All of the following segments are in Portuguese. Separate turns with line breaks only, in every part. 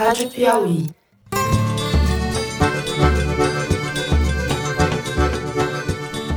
Rádio Piauí.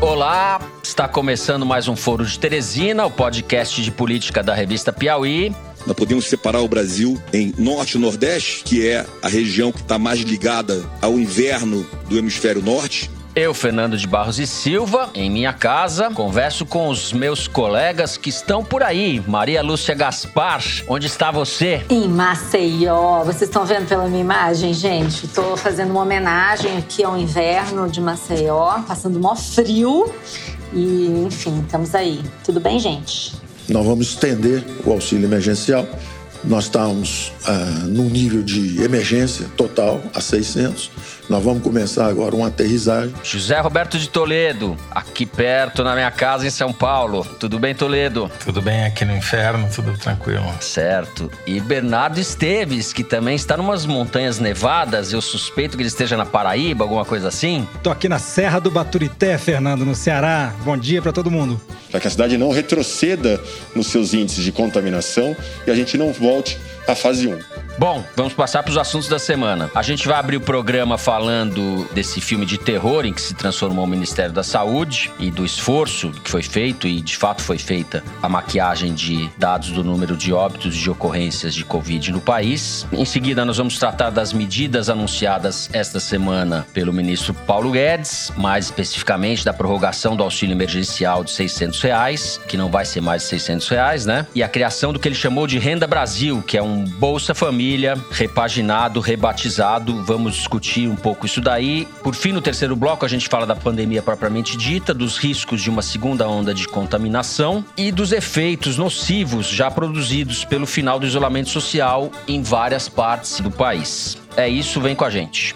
Olá, está começando mais um Foro de Teresina, o podcast de política da revista Piauí.
Nós podemos separar o Brasil em norte e nordeste, que é a região que está mais ligada ao inverno do hemisfério norte,
eu, Fernando de Barros e Silva, em minha casa, converso com os meus colegas que estão por aí. Maria Lúcia Gaspar, onde está você?
Em Maceió. Vocês estão vendo pela minha imagem, gente? Estou fazendo uma homenagem aqui ao inverno de Maceió, passando mó frio. E, enfim, estamos aí. Tudo bem, gente?
Nós vamos estender o auxílio emergencial nós estamos ah, num nível de emergência total, a 600. Nós vamos começar agora uma aterrissagem.
José Roberto de Toledo, aqui perto na minha casa em São Paulo. Tudo bem, Toledo?
Tudo bem aqui no inferno, tudo tranquilo.
Certo. E Bernardo Esteves, que também está numas montanhas nevadas. Eu suspeito que ele esteja na Paraíba, alguma coisa assim.
Tô aqui na Serra do Baturité, Fernando, no Ceará. Bom dia para todo mundo.
Para que a cidade não retroceda nos seus índices de contaminação e a gente não volte Coach. À fase 1.
Bom, vamos passar para os assuntos da semana. A gente vai abrir o programa falando desse filme de terror em que se transformou o Ministério da Saúde e do esforço que foi feito, e de fato foi feita a maquiagem de dados do número de óbitos de ocorrências de Covid no país. Em seguida, nós vamos tratar das medidas anunciadas esta semana pelo ministro Paulo Guedes, mais especificamente da prorrogação do auxílio emergencial de 600 reais, que não vai ser mais de 600 reais, né? E a criação do que ele chamou de Renda Brasil, que é um Bolsa Família repaginado, rebatizado. Vamos discutir um pouco isso daí. Por fim, no terceiro bloco, a gente fala da pandemia propriamente dita, dos riscos de uma segunda onda de contaminação e dos efeitos nocivos já produzidos pelo final do isolamento social em várias partes do país. É isso, vem com a gente.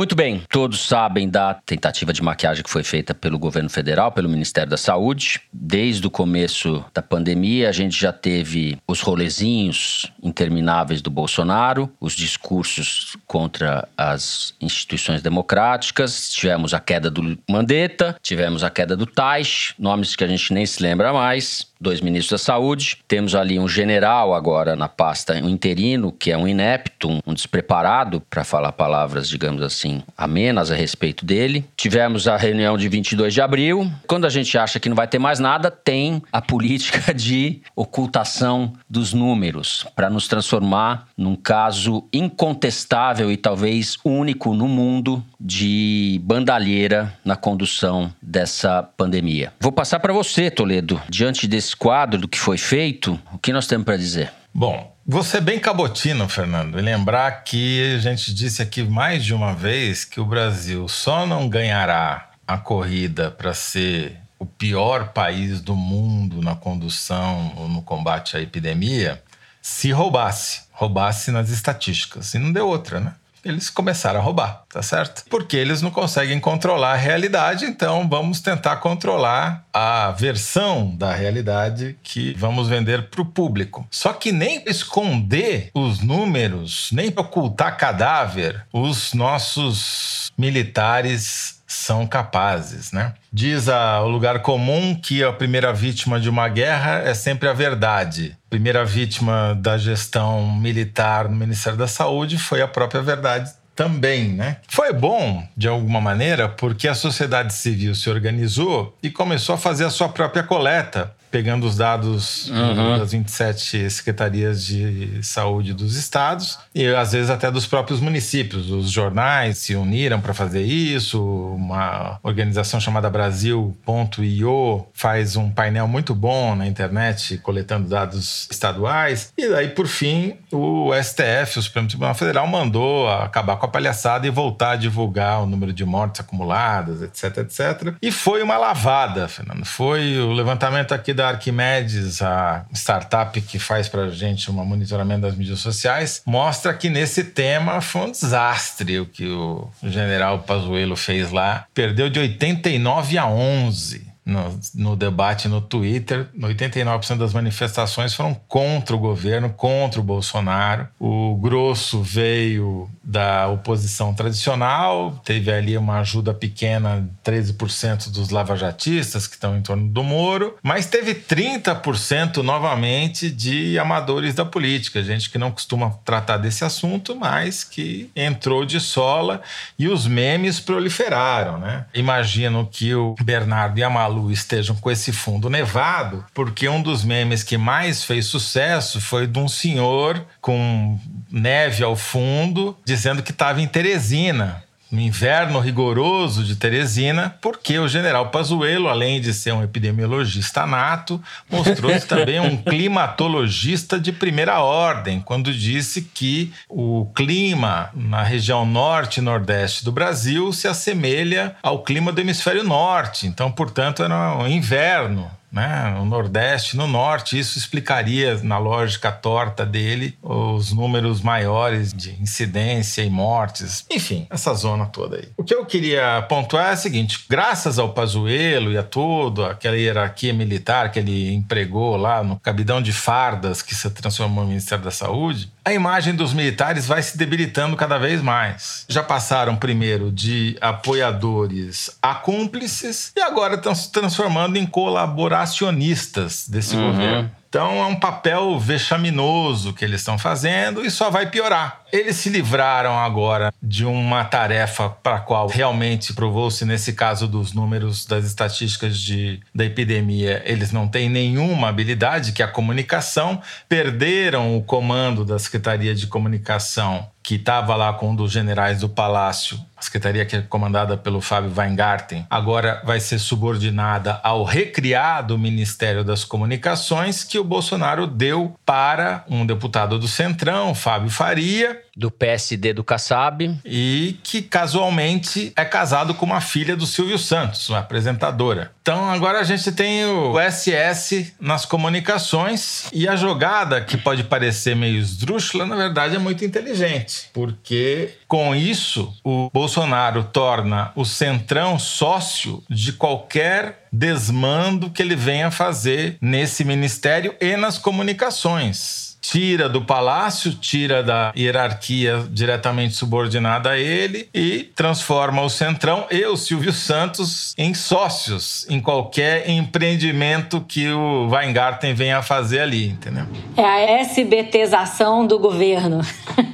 Muito bem, todos sabem da tentativa de maquiagem que foi feita pelo governo federal, pelo Ministério da Saúde. Desde o começo da pandemia, a gente já teve os rolezinhos intermináveis do Bolsonaro, os discursos contra as instituições democráticas, tivemos a queda do Mandetta, tivemos a queda do Taish, nomes que a gente nem se lembra mais dois ministros da saúde. Temos ali um general agora na pasta, um interino, que é um inepto, um despreparado, para falar palavras, digamos assim, amenas a respeito dele. Tivemos a reunião de 22 de abril. Quando a gente acha que não vai ter mais nada, tem a política de ocultação dos números, para nos transformar num caso incontestável e talvez único no mundo de bandalheira na condução dessa pandemia. Vou passar para você, Toledo, diante desse esse quadro do que foi feito, o que nós temos para dizer?
Bom, você é bem cabotino, Fernando, e lembrar que a gente disse aqui mais de uma vez que o Brasil só não ganhará a corrida para ser o pior país do mundo na condução ou no combate à epidemia se roubasse, roubasse nas estatísticas. E não deu outra, né? Eles começaram a roubar, tá certo? Porque eles não conseguem controlar a realidade, então vamos tentar controlar a versão da realidade que vamos vender para o público. Só que nem esconder os números, nem ocultar cadáver, os nossos militares são capazes, né? Diz a, o lugar comum que a primeira vítima de uma guerra é sempre a verdade. A primeira vítima da gestão militar no Ministério da Saúde foi a própria verdade também, né? Foi bom, de alguma maneira, porque a sociedade civil se organizou e começou a fazer a sua própria coleta pegando os dados uhum. das 27 secretarias de saúde dos estados e às vezes até dos próprios municípios. Os jornais se uniram para fazer isso. Uma organização chamada Brasil.io faz um painel muito bom na internet coletando dados estaduais. E daí, por fim, o STF, o Supremo Tribunal Federal, mandou acabar com a palhaçada e voltar a divulgar o número de mortes acumuladas, etc, etc. E foi uma lavada, Fernando. Foi o levantamento aqui da Arquimedes, a startup que faz para a gente um monitoramento das mídias sociais, mostra que nesse tema foi um desastre o que o general Pazuello fez lá. Perdeu de 89 a 11 no, no debate no Twitter, 89% das manifestações foram contra o governo, contra o Bolsonaro. O grosso veio da oposição tradicional, teve ali uma ajuda pequena, 13% dos lavajatistas que estão em torno do Moro, mas teve 30% novamente de amadores da política, gente que não costuma tratar desse assunto, mas que entrou de sola e os memes proliferaram, né? Imagino que o Bernardo e a Malu estejam com esse fundo nevado, porque um dos memes que mais fez sucesso foi de um senhor com neve ao fundo, dizendo que estava em Teresina no inverno rigoroso de Teresina, porque o general Pazuello, além de ser um epidemiologista nato, mostrou-se também um climatologista de primeira ordem, quando disse que o clima na região norte e nordeste do Brasil se assemelha ao clima do hemisfério norte. Então, portanto, era um inverno né, no Nordeste, no Norte. Isso explicaria, na lógica torta dele, os números maiores de incidência e mortes. Enfim, essa zona toda aí. O que eu queria pontuar é o seguinte: graças ao Pazuello e a tudo, aquela hierarquia militar que ele empregou lá no cabidão de fardas que se transformou no Ministério da Saúde, a imagem dos militares vai se debilitando cada vez mais. Já passaram primeiro de apoiadores a cúmplices e agora estão se transformando em colaboracionistas desse uhum. governo. Então é um papel vexaminoso que eles estão fazendo e só vai piorar. Eles se livraram agora de uma tarefa para a qual realmente provou-se, nesse caso dos números das estatísticas de, da epidemia, eles não têm nenhuma habilidade, que é a comunicação. Perderam o comando da Secretaria de Comunicação que estava lá com um dos generais do Palácio, a secretaria que é comandada pelo Fábio Weingarten, agora vai ser subordinada ao recriado Ministério das Comunicações que o Bolsonaro deu para um deputado do Centrão, Fábio Faria,
do PSD do Kassab.
E que casualmente é casado com uma filha do Silvio Santos, uma apresentadora. Então agora a gente tem o SS nas comunicações e a jogada, que pode parecer meio esdrúxula, na verdade é muito inteligente, porque com isso o Bolsonaro torna o Centrão sócio de qualquer desmando que ele venha fazer nesse ministério e nas comunicações tira do palácio, tira da hierarquia diretamente subordinada a ele e transforma o Centrão e o Silvio Santos em sócios em qualquer empreendimento que o Weingarten venha a fazer ali, entendeu?
É a SBTização do governo.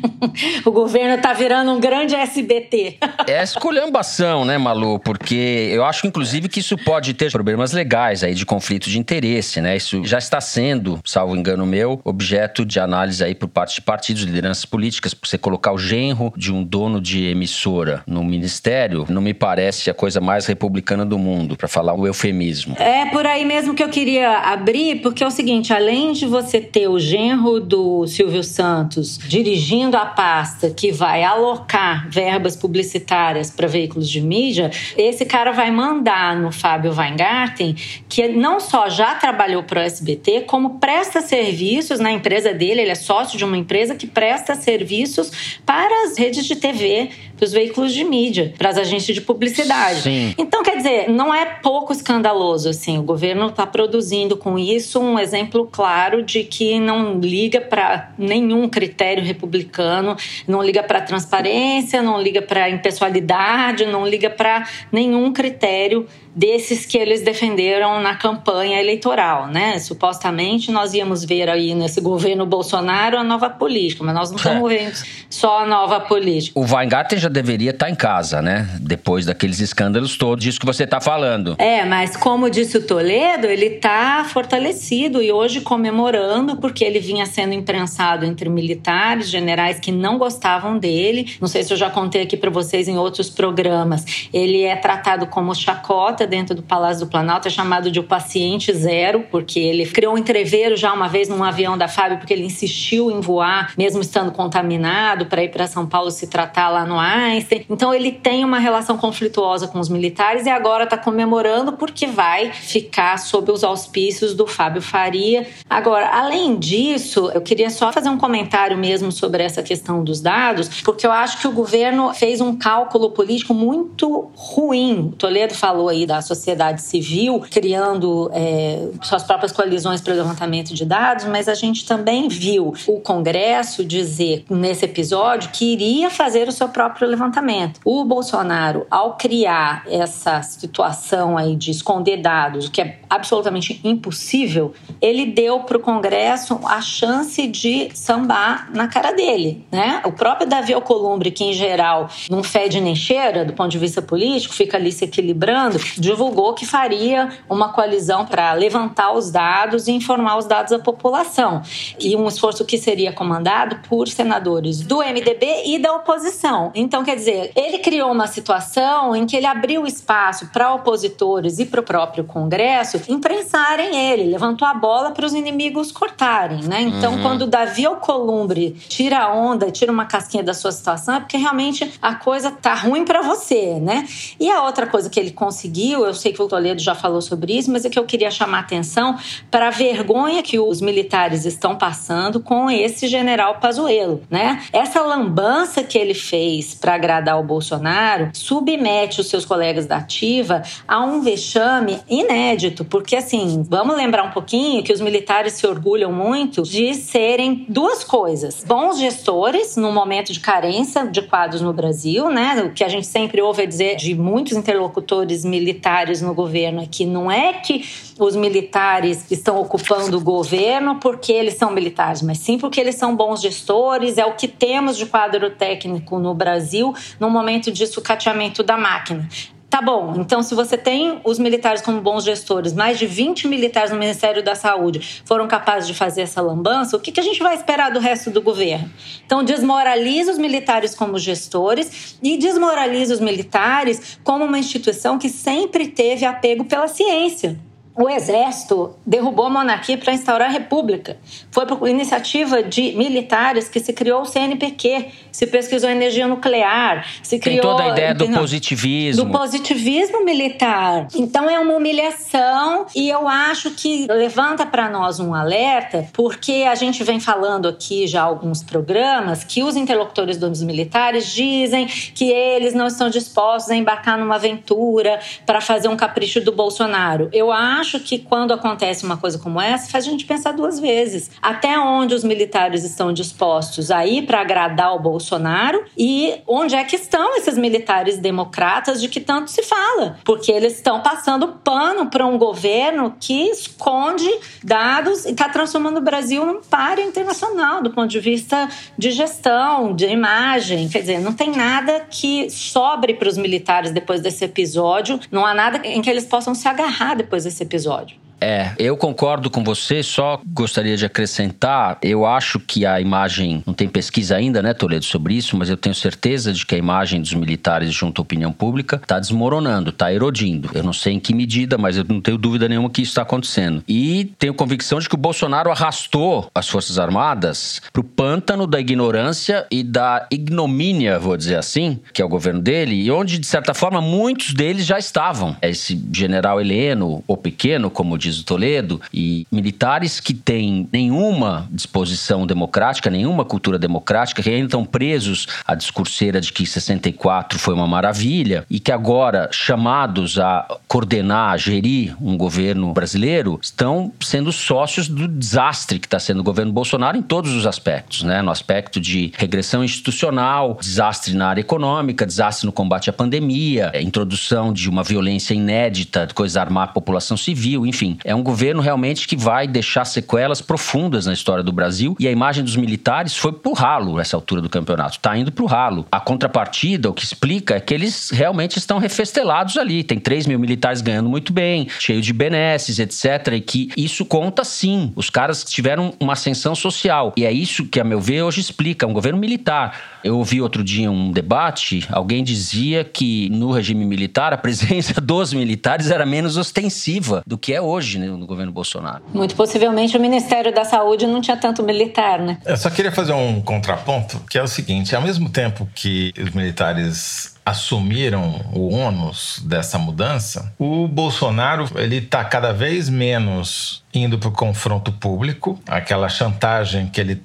o governo está virando um grande SBT.
é esculhambação, né, Malu? Porque eu acho, inclusive, que isso pode ter problemas legais aí de conflito de interesse, né? Isso já está sendo, salvo engano meu, objeto de análise aí por parte de partidos, lideranças políticas, você colocar o genro de um dono de emissora no ministério, não me parece a coisa mais republicana do mundo, para falar o eufemismo.
É por aí mesmo que eu queria abrir, porque é o seguinte, além de você ter o genro do Silvio Santos dirigindo a pasta que vai alocar verbas publicitárias para veículos de mídia, esse cara vai mandar no Fábio Weingarten, que não só já trabalhou para o SBT, como presta serviços na empresa empresa dele, ele é sócio de uma empresa que presta serviços para as redes de TV, para os veículos de mídia, para as agências de publicidade.
Sim.
Então, quer dizer, não é pouco escandaloso assim. O governo está produzindo com isso um exemplo claro de que não liga para nenhum critério republicano, não liga para transparência, não liga para impessoalidade, não liga para nenhum critério desses que eles defenderam na campanha eleitoral, né? Supostamente nós íamos ver aí nesse governo Bolsonaro a nova política, mas nós não estamos é. vendo só a nova política.
O Weingarten já deveria estar em casa, né? Depois daqueles escândalos todos, disso que você está falando.
É, mas como disse o Toledo, ele está fortalecido e hoje comemorando porque ele vinha sendo imprensado entre militares, generais que não gostavam dele. Não sei se eu já contei aqui para vocês em outros programas. Ele é tratado como chacota dentro do Palácio do Planalto, é chamado de o paciente zero, porque ele criou um entreveiro já uma vez num avião da FAB, porque ele insistiu em voar, mesmo estando contaminado, para ir para São Paulo se tratar lá no ar. Einstein. Então ele tem uma relação conflituosa com os militares e agora está comemorando porque vai ficar sob os auspícios do Fábio Faria. Agora, além disso, eu queria só fazer um comentário mesmo sobre essa questão dos dados, porque eu acho que o governo fez um cálculo político muito ruim. O Toledo falou aí da sociedade civil criando é, suas próprias coalizões para levantamento de dados, mas a gente também viu o Congresso dizer nesse episódio que iria fazer o seu próprio levantamento. O Bolsonaro, ao criar essa situação aí de esconder dados, o que é absolutamente impossível, ele deu para o Congresso a chance de sambar na cara dele, né? O próprio Davi Alcolumbre, que em geral não fede nem cheira do ponto de vista político, fica ali se equilibrando, divulgou que faria uma coalizão para levantar os dados e informar os dados à população. E um esforço que seria comandado por senadores do MDB e da oposição. Então, quer dizer, ele criou uma situação em que ele abriu espaço para opositores e para o próprio Congresso imprensarem ele, levantou a bola para os inimigos cortarem, né? Então, uhum. quando Davi Alcolumbre tira a onda, tira uma casquinha da sua situação, é porque realmente a coisa tá ruim para você, né? E a outra coisa que ele conseguiu, eu sei que o Toledo já falou sobre isso, mas é que eu queria chamar atenção para a vergonha que os militares estão passando com esse general Pazuello, né? Essa lambança que ele fez para agradar o Bolsonaro submete os seus colegas da ativa a um vexame inédito, porque assim, vamos lembrar um pouquinho que os militares se orgulham muito de serem duas coisas: bons gestores no momento de carência de quadros no Brasil, né? O que a gente sempre ouve dizer de muitos interlocutores militares no governo é que não é que os militares estão ocupando o governo porque eles são militares, mas sim porque eles são bons gestores, é o que temos de quadro técnico no Brasil no momento de sucateamento da máquina. Tá bom, então se você tem os militares como bons gestores, mais de 20 militares no Ministério da Saúde foram capazes de fazer essa lambança, o que, que a gente vai esperar do resto do governo? Então desmoraliza os militares como gestores e desmoraliza os militares como uma instituição que sempre teve apego pela ciência o exército derrubou a monarquia para instaurar a república. Foi por iniciativa de militares que se criou o CNPq, se pesquisou energia nuclear, se criou...
Tem toda a ideia do positivismo.
Do positivismo militar. Então é uma humilhação e eu acho que levanta para nós um alerta, porque a gente vem falando aqui já alguns programas que os interlocutores dos militares dizem que eles não estão dispostos a embarcar numa aventura para fazer um capricho do Bolsonaro. Eu acho acho que quando acontece uma coisa como essa, faz a gente pensar duas vezes. Até onde os militares estão dispostos a ir para agradar o Bolsonaro e onde é que estão esses militares democratas de que tanto se fala? Porque eles estão passando pano para um governo que esconde dados e está transformando o Brasil num páreo internacional do ponto de vista de gestão, de imagem. Quer dizer, não tem nada que sobre para os militares depois desse episódio, não há nada em que eles possam se agarrar depois desse episódio episódio.
É, eu concordo com você, só gostaria de acrescentar, eu acho que a imagem, não tem pesquisa ainda, né, Toledo, sobre isso, mas eu tenho certeza de que a imagem dos militares junto à opinião pública está desmoronando, está erodindo. Eu não sei em que medida, mas eu não tenho dúvida nenhuma que isso está acontecendo. E tenho convicção de que o Bolsonaro arrastou as Forças Armadas para o pântano da ignorância e da ignomínia, vou dizer assim, que é o governo dele, e onde, de certa forma, muitos deles já estavam. Esse general Heleno, ou pequeno, como diz o Toledo, e militares que têm nenhuma disposição democrática, nenhuma cultura democrática, que ainda estão presos à discurseira de que 64 foi uma maravilha e que agora, chamados a coordenar, a gerir um governo brasileiro, estão sendo sócios do desastre que está sendo o governo Bolsonaro em todos os aspectos, né? No aspecto de regressão institucional, desastre na área econômica, desastre no combate à pandemia, introdução de uma violência inédita, coisa armar a população civil, enfim é um governo realmente que vai deixar sequelas profundas na história do Brasil e a imagem dos militares foi pro ralo nessa altura do campeonato, tá indo pro ralo. A contrapartida, o que explica é que eles realmente estão refestelados ali. Tem 3 mil militares ganhando muito bem, cheio de benesses, etc. E que isso conta sim. Os caras tiveram uma ascensão social. E é isso que, a meu ver, hoje explica. Um governo militar. Eu ouvi outro dia um debate, alguém dizia que no regime militar a presença dos militares era menos ostensiva do que é hoje longe né, no governo Bolsonaro.
Muito possivelmente o Ministério da Saúde não tinha tanto militar, né?
Eu só queria fazer um contraponto, que é o seguinte: ao mesmo tempo que os militares assumiram o ônus dessa mudança, o Bolsonaro ele está cada vez menos indo para o confronto público, aquela chantagem que ele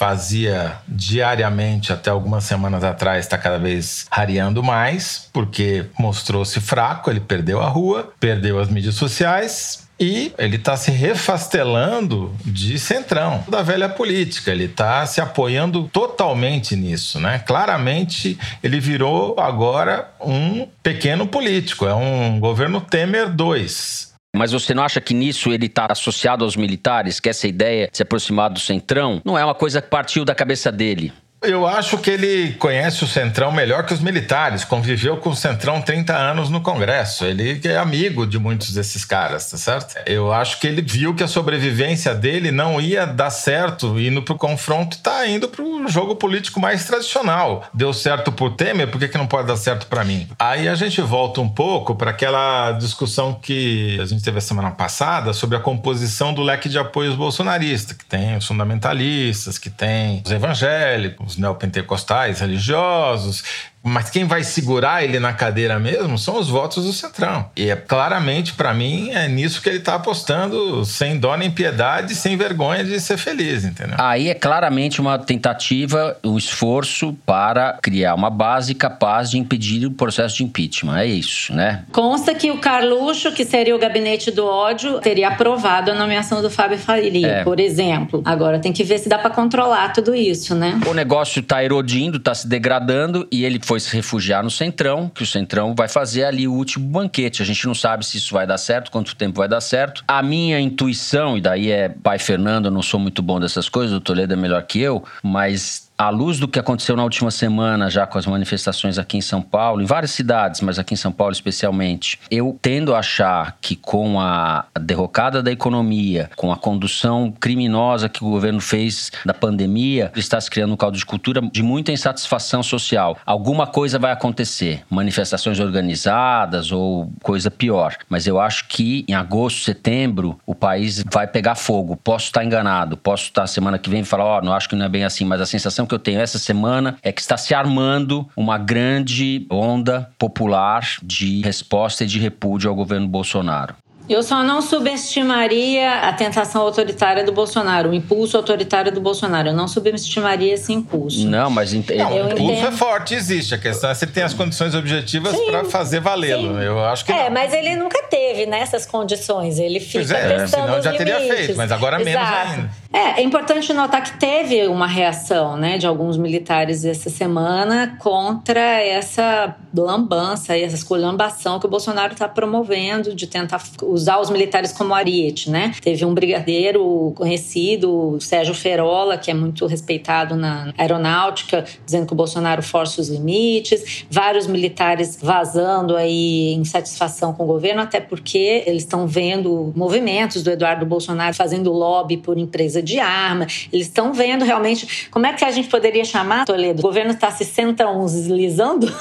fazia diariamente até algumas semanas atrás está cada vez rareando mais, porque mostrou-se fraco, ele perdeu a rua, perdeu as mídias sociais, e ele está se refastelando de centrão da velha política. Ele está se apoiando totalmente nisso, né? Claramente ele virou agora um pequeno político. É um governo Temer 2.
Mas você não acha que nisso ele está associado aos militares, que essa ideia de se aproximar do centrão não é uma coisa que partiu da cabeça dele?
Eu acho que ele conhece o Centrão melhor que os militares. Conviveu com o Centrão 30 anos no Congresso. Ele é amigo de muitos desses caras, tá certo? Eu acho que ele viu que a sobrevivência dele não ia dar certo indo pro confronto tá indo pro jogo político mais tradicional. Deu certo pro Temer, por que, que não pode dar certo para mim? Aí a gente volta um pouco para aquela discussão que a gente teve a semana passada sobre a composição do leque de apoios bolsonarista, que tem os fundamentalistas, que tem os evangélicos os neopentecostais religiosos, mas quem vai segurar ele na cadeira mesmo são os votos do Centrão. E é claramente, para mim, é nisso que ele está apostando, sem dó nem piedade, sem vergonha de ser feliz, entendeu?
Aí é claramente uma tentativa, um esforço para criar uma base capaz de impedir o processo de impeachment. É isso, né?
Consta que o Carluxo, que seria o gabinete do ódio, teria aprovado a nomeação do Fábio Faria, é. por exemplo. Agora tem que ver se dá para controlar tudo isso, né?
O negócio está erodindo, está se degradando e ele foi se refugiar no Centrão, que o Centrão vai fazer ali o último banquete. A gente não sabe se isso vai dar certo, quanto tempo vai dar certo. A minha intuição, e daí é pai Fernando, eu não sou muito bom dessas coisas, o Toledo é melhor que eu, mas à luz do que aconteceu na última semana, já com as manifestações aqui em São Paulo, em várias cidades, mas aqui em São Paulo especialmente, eu tendo a achar que com a derrocada da economia, com a condução criminosa que o governo fez da pandemia, está se criando um caldo de cultura de muita insatisfação social. Alguma coisa vai acontecer, manifestações organizadas ou coisa pior. Mas eu acho que em agosto, setembro, o país vai pegar fogo. Posso estar enganado, posso estar semana que vem e falar, ó, oh, não acho que não é bem assim, mas a sensação que eu tenho essa semana é que está se armando uma grande onda popular de resposta e de repúdio ao governo Bolsonaro.
Eu só não subestimaria a tentação autoritária do Bolsonaro, o impulso autoritário do Bolsonaro. Eu não subestimaria esse impulso.
Não, mas ent...
não, o impulso entendo. é forte, existe. A questão é se ele tem as condições objetivas para fazer valê-lo. Eu acho que
É,
não.
mas ele nunca teve nessas condições. Ele fica pois
é,
testando
senão
os
já
limites.
teria feito, mas agora
Exato.
menos ainda.
É, é importante notar que teve uma reação, né, de alguns militares essa semana contra essa lambança e essa esculhambação que o Bolsonaro está promovendo de tentar usar os militares como ariete, né? Teve um brigadeiro conhecido, Sérgio Ferola, que é muito respeitado na aeronáutica, dizendo que o Bolsonaro força os limites, vários militares vazando aí em satisfação com o governo, até porque eles estão vendo movimentos do Eduardo Bolsonaro fazendo lobby por empresa de arma, eles estão vendo realmente como é que a gente poderia chamar, Toledo? O governo está se centralizando?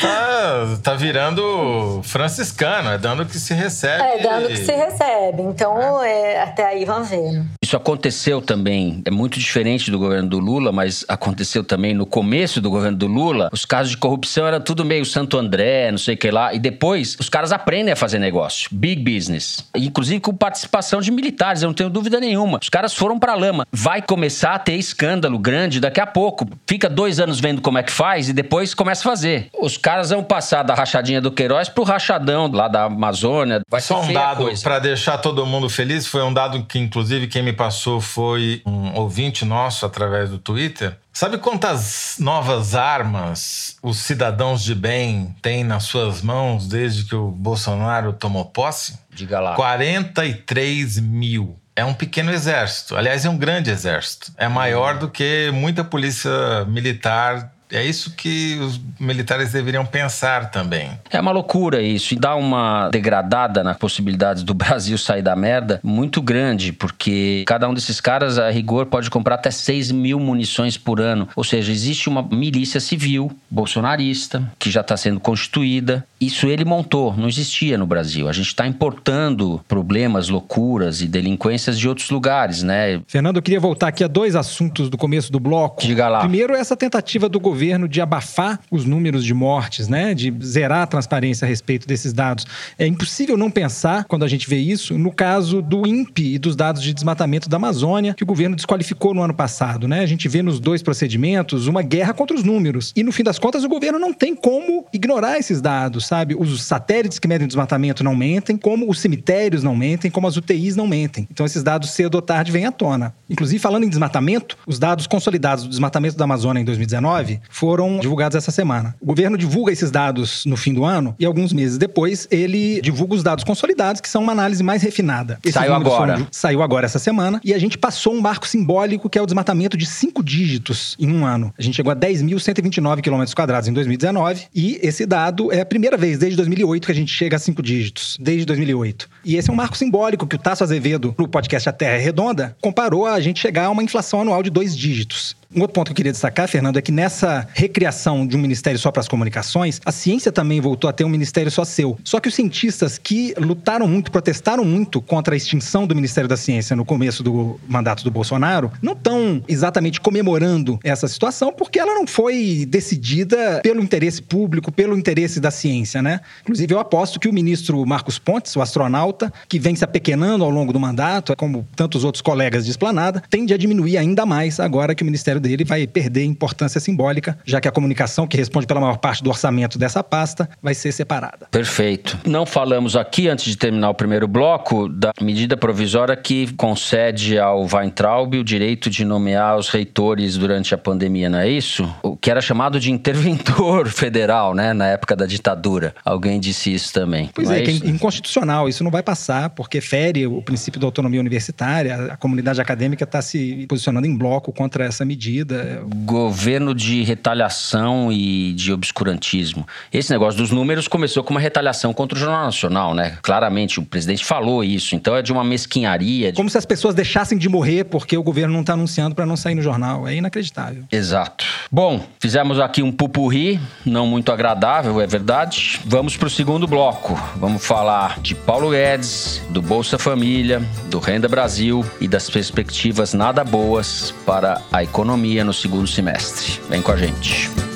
tá, tá virando franciscano, é dando que se recebe.
É, dando que se recebe. Então, é, até aí vamos ver.
Isso aconteceu também, é muito diferente do governo do Lula, mas aconteceu também no começo do governo do Lula. Os casos de corrupção era tudo meio Santo André, não sei o que lá. E depois, os caras aprendem a fazer negócio. Big business. Inclusive com participação de militares, eu não tenho dúvida nenhuma. Os caras foram pra lama. Vai começar a ter escândalo grande daqui a pouco. Fica dois anos vendo como é que faz e depois começa a fazer. Os caras vão passar da rachadinha do Queiroz pro rachadão lá da Amazônia. Vai
Só um dado para deixar todo mundo feliz. Foi um dado que, inclusive, quem me passou foi um ouvinte nosso através do Twitter. Sabe quantas novas armas os cidadãos de bem têm nas suas mãos desde que o Bolsonaro tomou posse?
Diga lá.
43 mil. É um pequeno exército. Aliás, é um grande exército. É maior do que muita polícia militar É isso que os militares deveriam pensar também.
É uma loucura isso, e dá uma degradada na possibilidade do Brasil sair da merda muito grande, porque cada um desses caras, a rigor, pode comprar até 6 mil munições por ano. Ou seja, existe uma milícia civil bolsonarista que já está sendo constituída. Isso ele montou, não existia no Brasil. A gente está importando problemas, loucuras e delinquências de outros lugares, né?
Fernando, eu queria voltar aqui a dois assuntos do começo do bloco.
Diga lá.
Primeiro, essa tentativa do governo de abafar os números de mortes, né? De zerar a transparência a respeito desses dados. É impossível não pensar, quando a gente vê isso, no caso do INPE e dos dados de desmatamento da Amazônia, que o governo desqualificou no ano passado, né? A gente vê nos dois procedimentos uma guerra contra os números. E no fim das contas, o governo não tem como ignorar esses dados, sabe? Os satélites que medem o desmatamento não mentem, como os cemitérios não mentem, como as UTIs não mentem. Então esses dados cedo ou tarde vêm à tona. Inclusive, falando em desmatamento, os dados consolidados do desmatamento da Amazônia em 2019 foram divulgados essa semana. O governo divulga esses dados no fim do ano e alguns meses depois ele divulga os dados consolidados, que são uma análise mais refinada.
Esses saiu agora.
São, saiu agora essa semana e a gente passou um marco simbólico que é o desmatamento de cinco dígitos em um ano. A gente chegou a 10.129 quilômetros quadrados em 2019 e esse dado é a primeira vez desde 2008 que a gente chega a cinco dígitos, desde 2008. E esse é um marco simbólico que o Tasso Azevedo, no podcast A Terra é Redonda, comparou a gente chegar a uma inflação anual de dois dígitos. Um outro ponto que eu queria destacar, Fernando, é que nessa recriação de um ministério só para as comunicações, a ciência também voltou a ter um ministério só seu. Só que os cientistas que lutaram muito, protestaram muito contra a extinção do Ministério da Ciência no começo do mandato do Bolsonaro, não estão exatamente comemorando essa situação, porque ela não foi decidida pelo interesse público, pelo interesse da ciência, né? Inclusive, eu aposto que o ministro Marcos Pontes, o astronauta, que vem se apequenando ao longo do mandato, como tantos outros colegas de esplanada, tende a diminuir ainda mais agora que o Ministério ministério dele vai perder importância simbólica, já que a comunicação, que responde pela maior parte do orçamento dessa pasta, vai ser separada.
Perfeito. Não falamos aqui, antes de terminar o primeiro bloco, da medida provisória que concede ao Weintraub o direito de nomear os reitores durante a pandemia, não é isso? O que era chamado de interventor federal, né, na época da ditadura. Alguém disse isso também.
Pois é, é, que é inconstitucional. Isso não vai passar, porque fere o princípio da autonomia universitária. A comunidade acadêmica está se posicionando em bloco contra essa medida medida.
Governo de retaliação e de obscurantismo. Esse negócio dos números começou com uma retaliação contra o Jornal Nacional, né? Claramente, o presidente falou isso. Então é de uma mesquinharia. De...
Como se as pessoas deixassem de morrer porque o governo não está anunciando para não sair no jornal. É inacreditável.
Exato. Bom, fizemos aqui um pupurri, não muito agradável, é verdade. Vamos para o segundo bloco. Vamos falar de Paulo Guedes, do Bolsa Família, do Renda Brasil e das perspectivas nada boas para a economia economia no segundo semestre. Vem com a gente.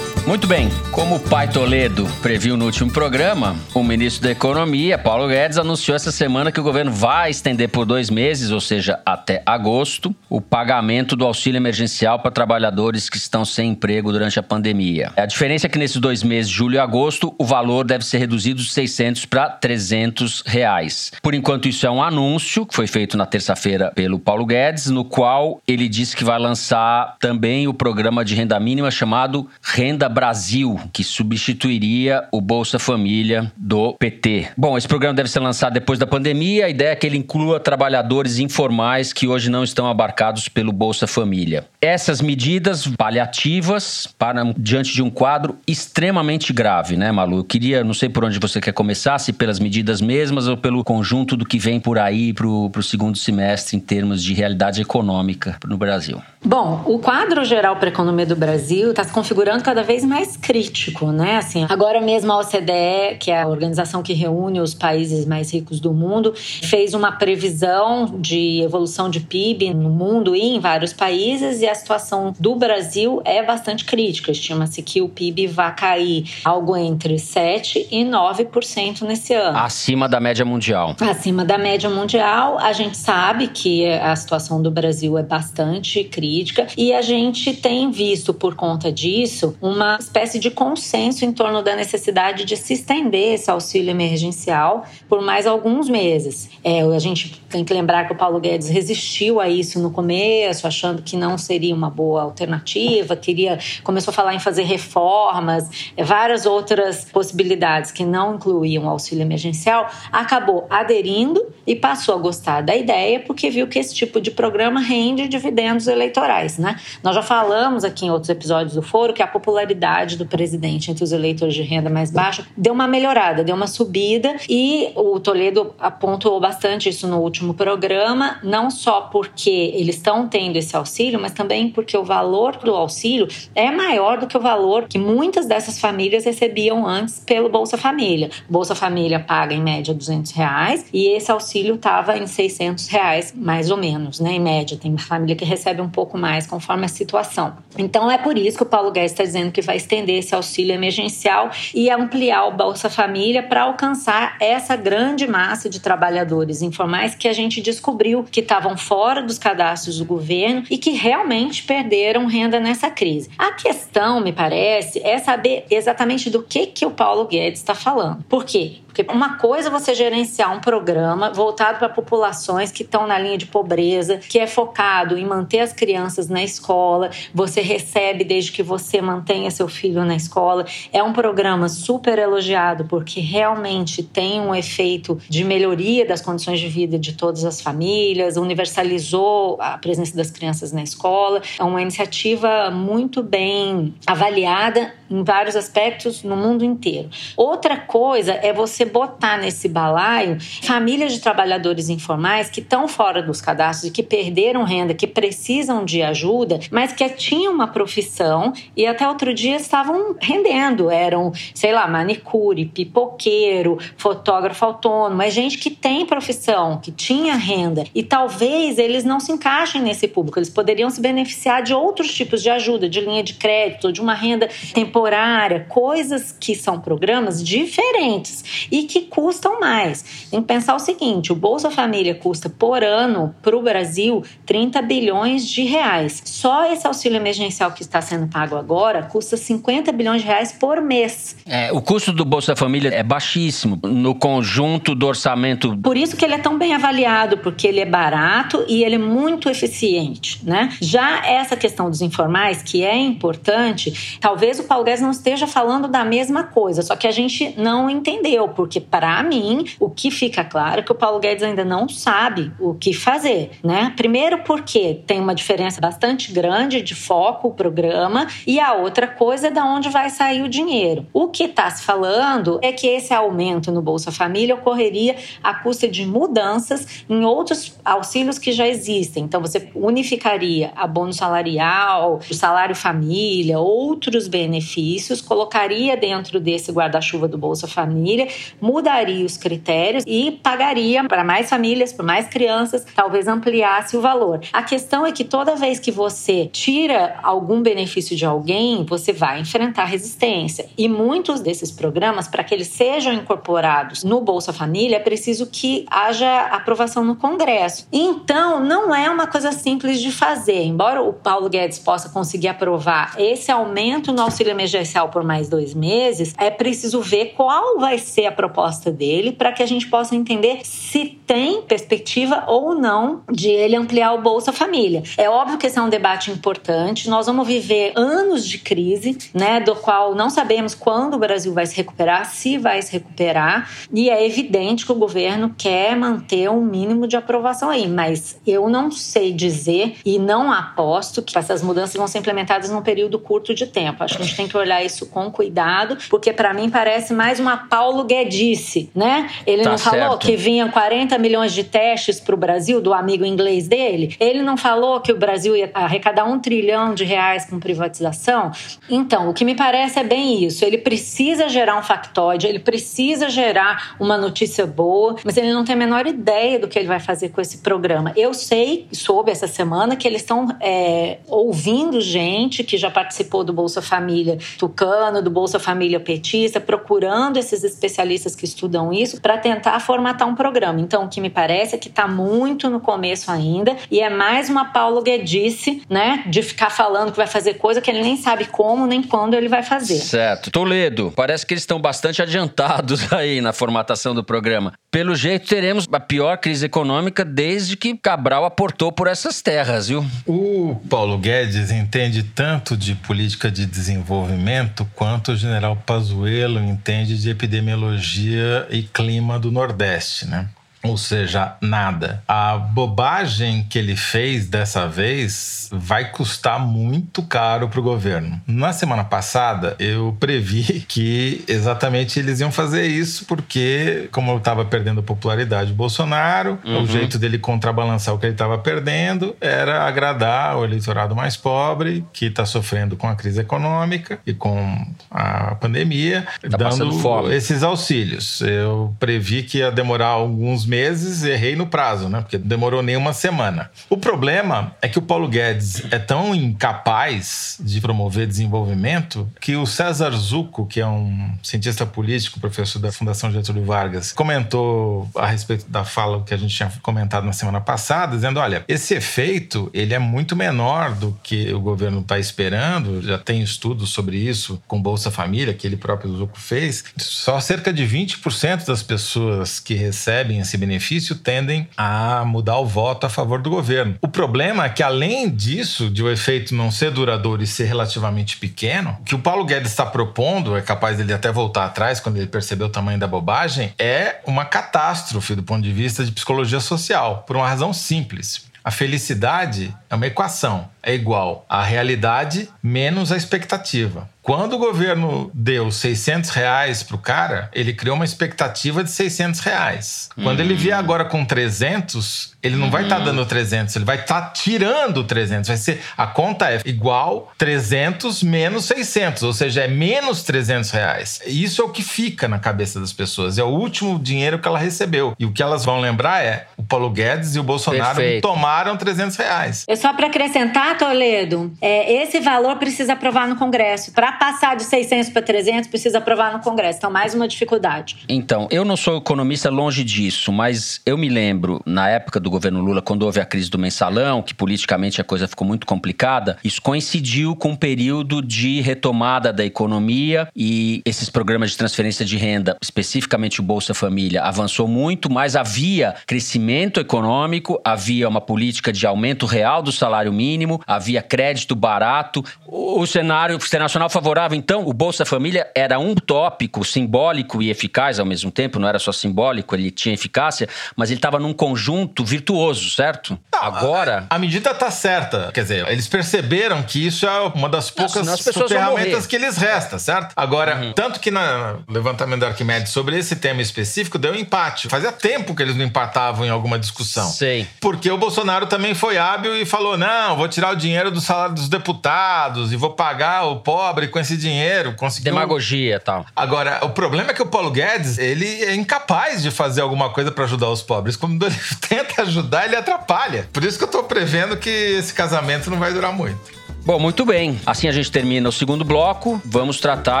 Muito bem, como o pai Toledo previu no último programa, o ministro da Economia, Paulo Guedes, anunciou essa semana que o governo vai estender por dois meses, ou seja, até agosto, o pagamento do auxílio emergencial para trabalhadores que estão sem emprego durante a pandemia. A diferença é que nesses dois meses, julho e agosto, o valor deve ser reduzido de 600 para 300 reais. Por enquanto, isso é um anúncio que foi feito na terça-feira pelo Paulo Guedes, no qual ele disse que vai lançar também o programa de renda mínima chamado Renda Brasil Brasil, que substituiria o Bolsa Família do PT. Bom, esse programa deve ser lançado depois da pandemia. A ideia é que ele inclua trabalhadores informais que hoje não estão abarcados pelo Bolsa Família. Essas medidas paliativas param diante de um quadro extremamente grave, né, Malu? Eu queria, não sei por onde você quer começar, se pelas medidas mesmas ou pelo conjunto do que vem por aí para o segundo semestre em termos de realidade econômica no Brasil.
Bom, o quadro geral para a economia do Brasil está se configurando cada vez mais crítico, né? Assim, agora mesmo a OCDE, que é a organização que reúne os países mais ricos do mundo, fez uma previsão de evolução de PIB no mundo e em vários países e a situação do Brasil é bastante crítica. Estima-se que o PIB vai cair algo entre 7 e 9% nesse ano.
Acima da média mundial.
Acima da média mundial, a gente sabe que a situação do Brasil é bastante crítica e a gente tem visto por conta disso uma espécie de consenso em torno da necessidade de se estender esse auxílio emergencial por mais alguns meses. É, a gente tem que lembrar que o Paulo Guedes resistiu a isso no começo, achando que não seria uma boa alternativa, queria começou a falar em fazer reformas, é, várias outras possibilidades que não incluíam o auxílio emergencial, acabou aderindo e passou a gostar da ideia porque viu que esse tipo de programa rende dividendos eleitorais, né? Nós já falamos aqui em outros episódios do Foro que a popularidade do presidente entre os eleitores de renda mais baixa deu uma melhorada, deu uma subida e o Toledo apontou bastante isso no último programa, não só porque eles estão tendo esse auxílio, mas também porque o valor do auxílio é maior do que o valor que muitas dessas famílias recebiam antes pelo Bolsa Família. Bolsa Família paga em média 200 reais e esse auxílio estava em 600 reais, mais ou menos, né? Em média, tem família que recebe um pouco mais conforme a situação. Então é por isso que o Paulo Guedes está dizendo que vai estender esse auxílio emergencial e ampliar o Bolsa Família para alcançar essa grande massa de trabalhadores informais que a gente descobriu que estavam fora dos cadastros do governo e que realmente perderam renda nessa crise. A questão, me parece, é saber exatamente do que, que o Paulo Guedes está falando. Por quê? Porque uma coisa é você gerenciar um programa voltado para populações que estão na linha de pobreza, que é focado em manter as crianças na escola, você recebe desde que você mantenha seu filho na escola. É um programa super elogiado porque realmente tem um efeito de melhoria das condições de vida de todas as famílias, universalizou a presença das crianças na escola. É uma iniciativa muito bem avaliada em vários aspectos no mundo inteiro. Outra coisa é você botar nesse balaio famílias de trabalhadores informais que estão fora dos cadastros e que perderam renda, que precisam de ajuda, mas que tinham uma profissão e até outro dia estavam rendendo. Eram, sei lá, manicure, pipoqueiro, fotógrafo autônomo. É gente que tem profissão, que tinha renda. E talvez eles não se encaixem nesse público. Eles poderiam se beneficiar de outros tipos de ajuda, de linha de crédito, de uma renda temporária temporária, coisas que são programas diferentes e que custam mais. Tem que pensar o seguinte: o Bolsa Família custa por ano para o Brasil 30 bilhões de reais. Só esse auxílio emergencial que está sendo pago agora custa 50 bilhões de reais por mês.
É, o custo do Bolsa Família é baixíssimo no conjunto do orçamento.
Por isso que ele é tão bem avaliado, porque ele é barato e ele é muito eficiente, né? Já essa questão dos informais, que é importante, talvez o Paulo Guedes não esteja falando da mesma coisa, só que a gente não entendeu, porque para mim o que fica claro é que o Paulo Guedes ainda não sabe o que fazer, né? Primeiro porque tem uma diferença bastante grande de foco o programa e a outra coisa é da onde vai sair o dinheiro. O que está se falando é que esse aumento no Bolsa Família ocorreria à custa de mudanças em outros auxílios que já existem. Então você unificaria a bônus salarial, o salário família, outros benefícios, colocaria dentro desse guarda-chuva do Bolsa Família, mudaria os critérios e pagaria para mais famílias, para mais crianças, talvez ampliasse o valor. A questão é que toda vez que você tira algum benefício de alguém, você vai enfrentar resistência. E muitos desses programas, para que eles sejam incorporados no Bolsa Família, é preciso que haja aprovação no Congresso. Então, não é uma coisa simples de fazer. Embora o Paulo Guedes possa conseguir aprovar esse aumento no auxílio emergencial por mais dois meses, é preciso ver qual vai ser a proposta dele para que a gente possa entender se tem perspectiva ou não de ele ampliar o Bolsa Família. É óbvio que esse é um debate importante. Nós vamos viver anos de crise, né, do qual não sabemos quando o Brasil vai se recuperar, se vai se recuperar, e é evidente que o governo quer manter um mínimo de aprovação aí, mas eu não sei dizer e não aposto que essas mudanças vão ser implementadas num período curto de tempo. Acho que a gente tem que olhar isso com cuidado, porque para mim parece mais uma Paulo Guedice, né? Ele tá não certo. falou que vinham 40 milhões de testes para o Brasil, do amigo inglês dele? Ele não falou que o Brasil ia arrecadar um trilhão de reais com privatização? Então, o que me parece é bem isso. Ele precisa gerar um factoide, ele precisa gerar uma notícia boa, mas ele não tem a menor ideia do que ele vai fazer com esse programa. Eu sei, soube essa semana, que eles estão é, ouvindo gente que já participou do Bolsa Família Tucano, do Bolsa Família Petista, procurando esses especialistas que estudam isso para tentar formatar um programa. Então, o que me parece é que está muito no começo ainda e é mais uma Paulo Guedice, né, de ficar falando que vai fazer coisa que ele nem sabe como como nem quando ele vai fazer.
Certo. Toledo, parece que eles estão bastante adiantados aí na formatação do programa. Pelo jeito, teremos a pior crise econômica desde que Cabral aportou por essas terras, viu?
O Paulo Guedes entende tanto de política de desenvolvimento quanto o general Pazuello entende de epidemiologia e clima do Nordeste, né? Ou seja, nada. A bobagem que ele fez dessa vez vai custar muito caro para o governo. Na semana passada, eu previ que exatamente eles iam fazer isso, porque, como eu estava perdendo popularidade Bolsonaro, uhum. o jeito dele contrabalançar o que ele estava perdendo era agradar o eleitorado mais pobre, que está sofrendo com a crise econômica e com a pandemia, tá dando esses auxílios. Eu previ que ia demorar alguns meses, errei no prazo, né? Porque demorou nem uma semana. O problema é que o Paulo Guedes é tão incapaz de promover desenvolvimento que o César Zucco, que é um cientista político, professor da Fundação Getúlio Vargas, comentou a respeito da fala que a gente tinha comentado na semana passada, dizendo: olha, esse efeito ele é muito menor do que o governo está esperando. Já tem estudos sobre isso com Bolsa Família, que ele próprio Zucco fez. Só cerca de 20% das pessoas que recebem esse benefício tendem a mudar o voto a favor do governo. O problema é que, além disso, de o efeito não ser duradouro e ser relativamente pequeno, o que o Paulo Guedes está propondo, é capaz dele até voltar atrás quando ele percebeu o tamanho da bobagem, é uma catástrofe do ponto de vista de psicologia social, por uma razão simples. A felicidade é uma equação, é igual à realidade menos a expectativa. Quando o governo deu 600 reais para o cara, ele criou uma expectativa de 600 reais. Quando ele vier agora com 300, ele não vai estar tá dando 300, ele vai estar tá tirando 300. Vai ser a conta é igual 300 menos 600, ou seja, é menos 300 reais. Isso é o que fica na cabeça das pessoas. É o último dinheiro que ela recebeu. E o que elas vão lembrar é o Paulo Guedes e o Bolsonaro Perfeito. tomaram 300 reais.
É só para acrescentar, Toledo, é, esse valor precisa aprovar no Congresso. Para passar de 600 para 300, precisa aprovar no Congresso. Então, mais uma dificuldade.
Então, eu não sou economista longe disso, mas eu me lembro, na época do governo Lula, quando houve a crise do mensalão, que politicamente a coisa ficou muito complicada, isso coincidiu com um período de retomada da economia e esses programas de transferência de renda, especificamente o Bolsa Família, avançou muito, mas havia crescimento econômico, havia uma política de aumento real do salário mínimo, havia crédito barato. O cenário internacional favorável, então, o Bolsa Família era um tópico simbólico e eficaz ao mesmo tempo, não era só simbólico, ele tinha eficácia, mas ele estava num conjunto virtuoso, certo?
Não, Agora. A, a, medida está certa. Quer dizer, eles perceberam que isso é uma das poucas não, ferramentas que lhes resta, certo? Agora, uhum. tanto que no levantamento da Arquimedes sobre esse tema específico deu um empate. Fazia tempo que eles não empatavam em alguma discussão.
Sei.
Porque o Bolsonaro também foi hábil e falou: não, vou tirar o dinheiro do salário dos deputados e vou pagar o pobre com esse dinheiro.
Conseguiu... Demagogia e tal.
Agora, o problema é que o Paulo Guedes, ele é incapaz de fazer alguma coisa para ajudar os pobres. Quando ele tenta ajudar, ele atrapalha. Por isso que eu tô prevendo que esse casamento não vai durar muito.
Bom, muito bem. Assim a gente termina o segundo bloco. Vamos tratar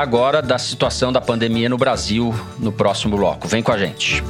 agora da situação da pandemia no Brasil no próximo bloco. Vem com a gente.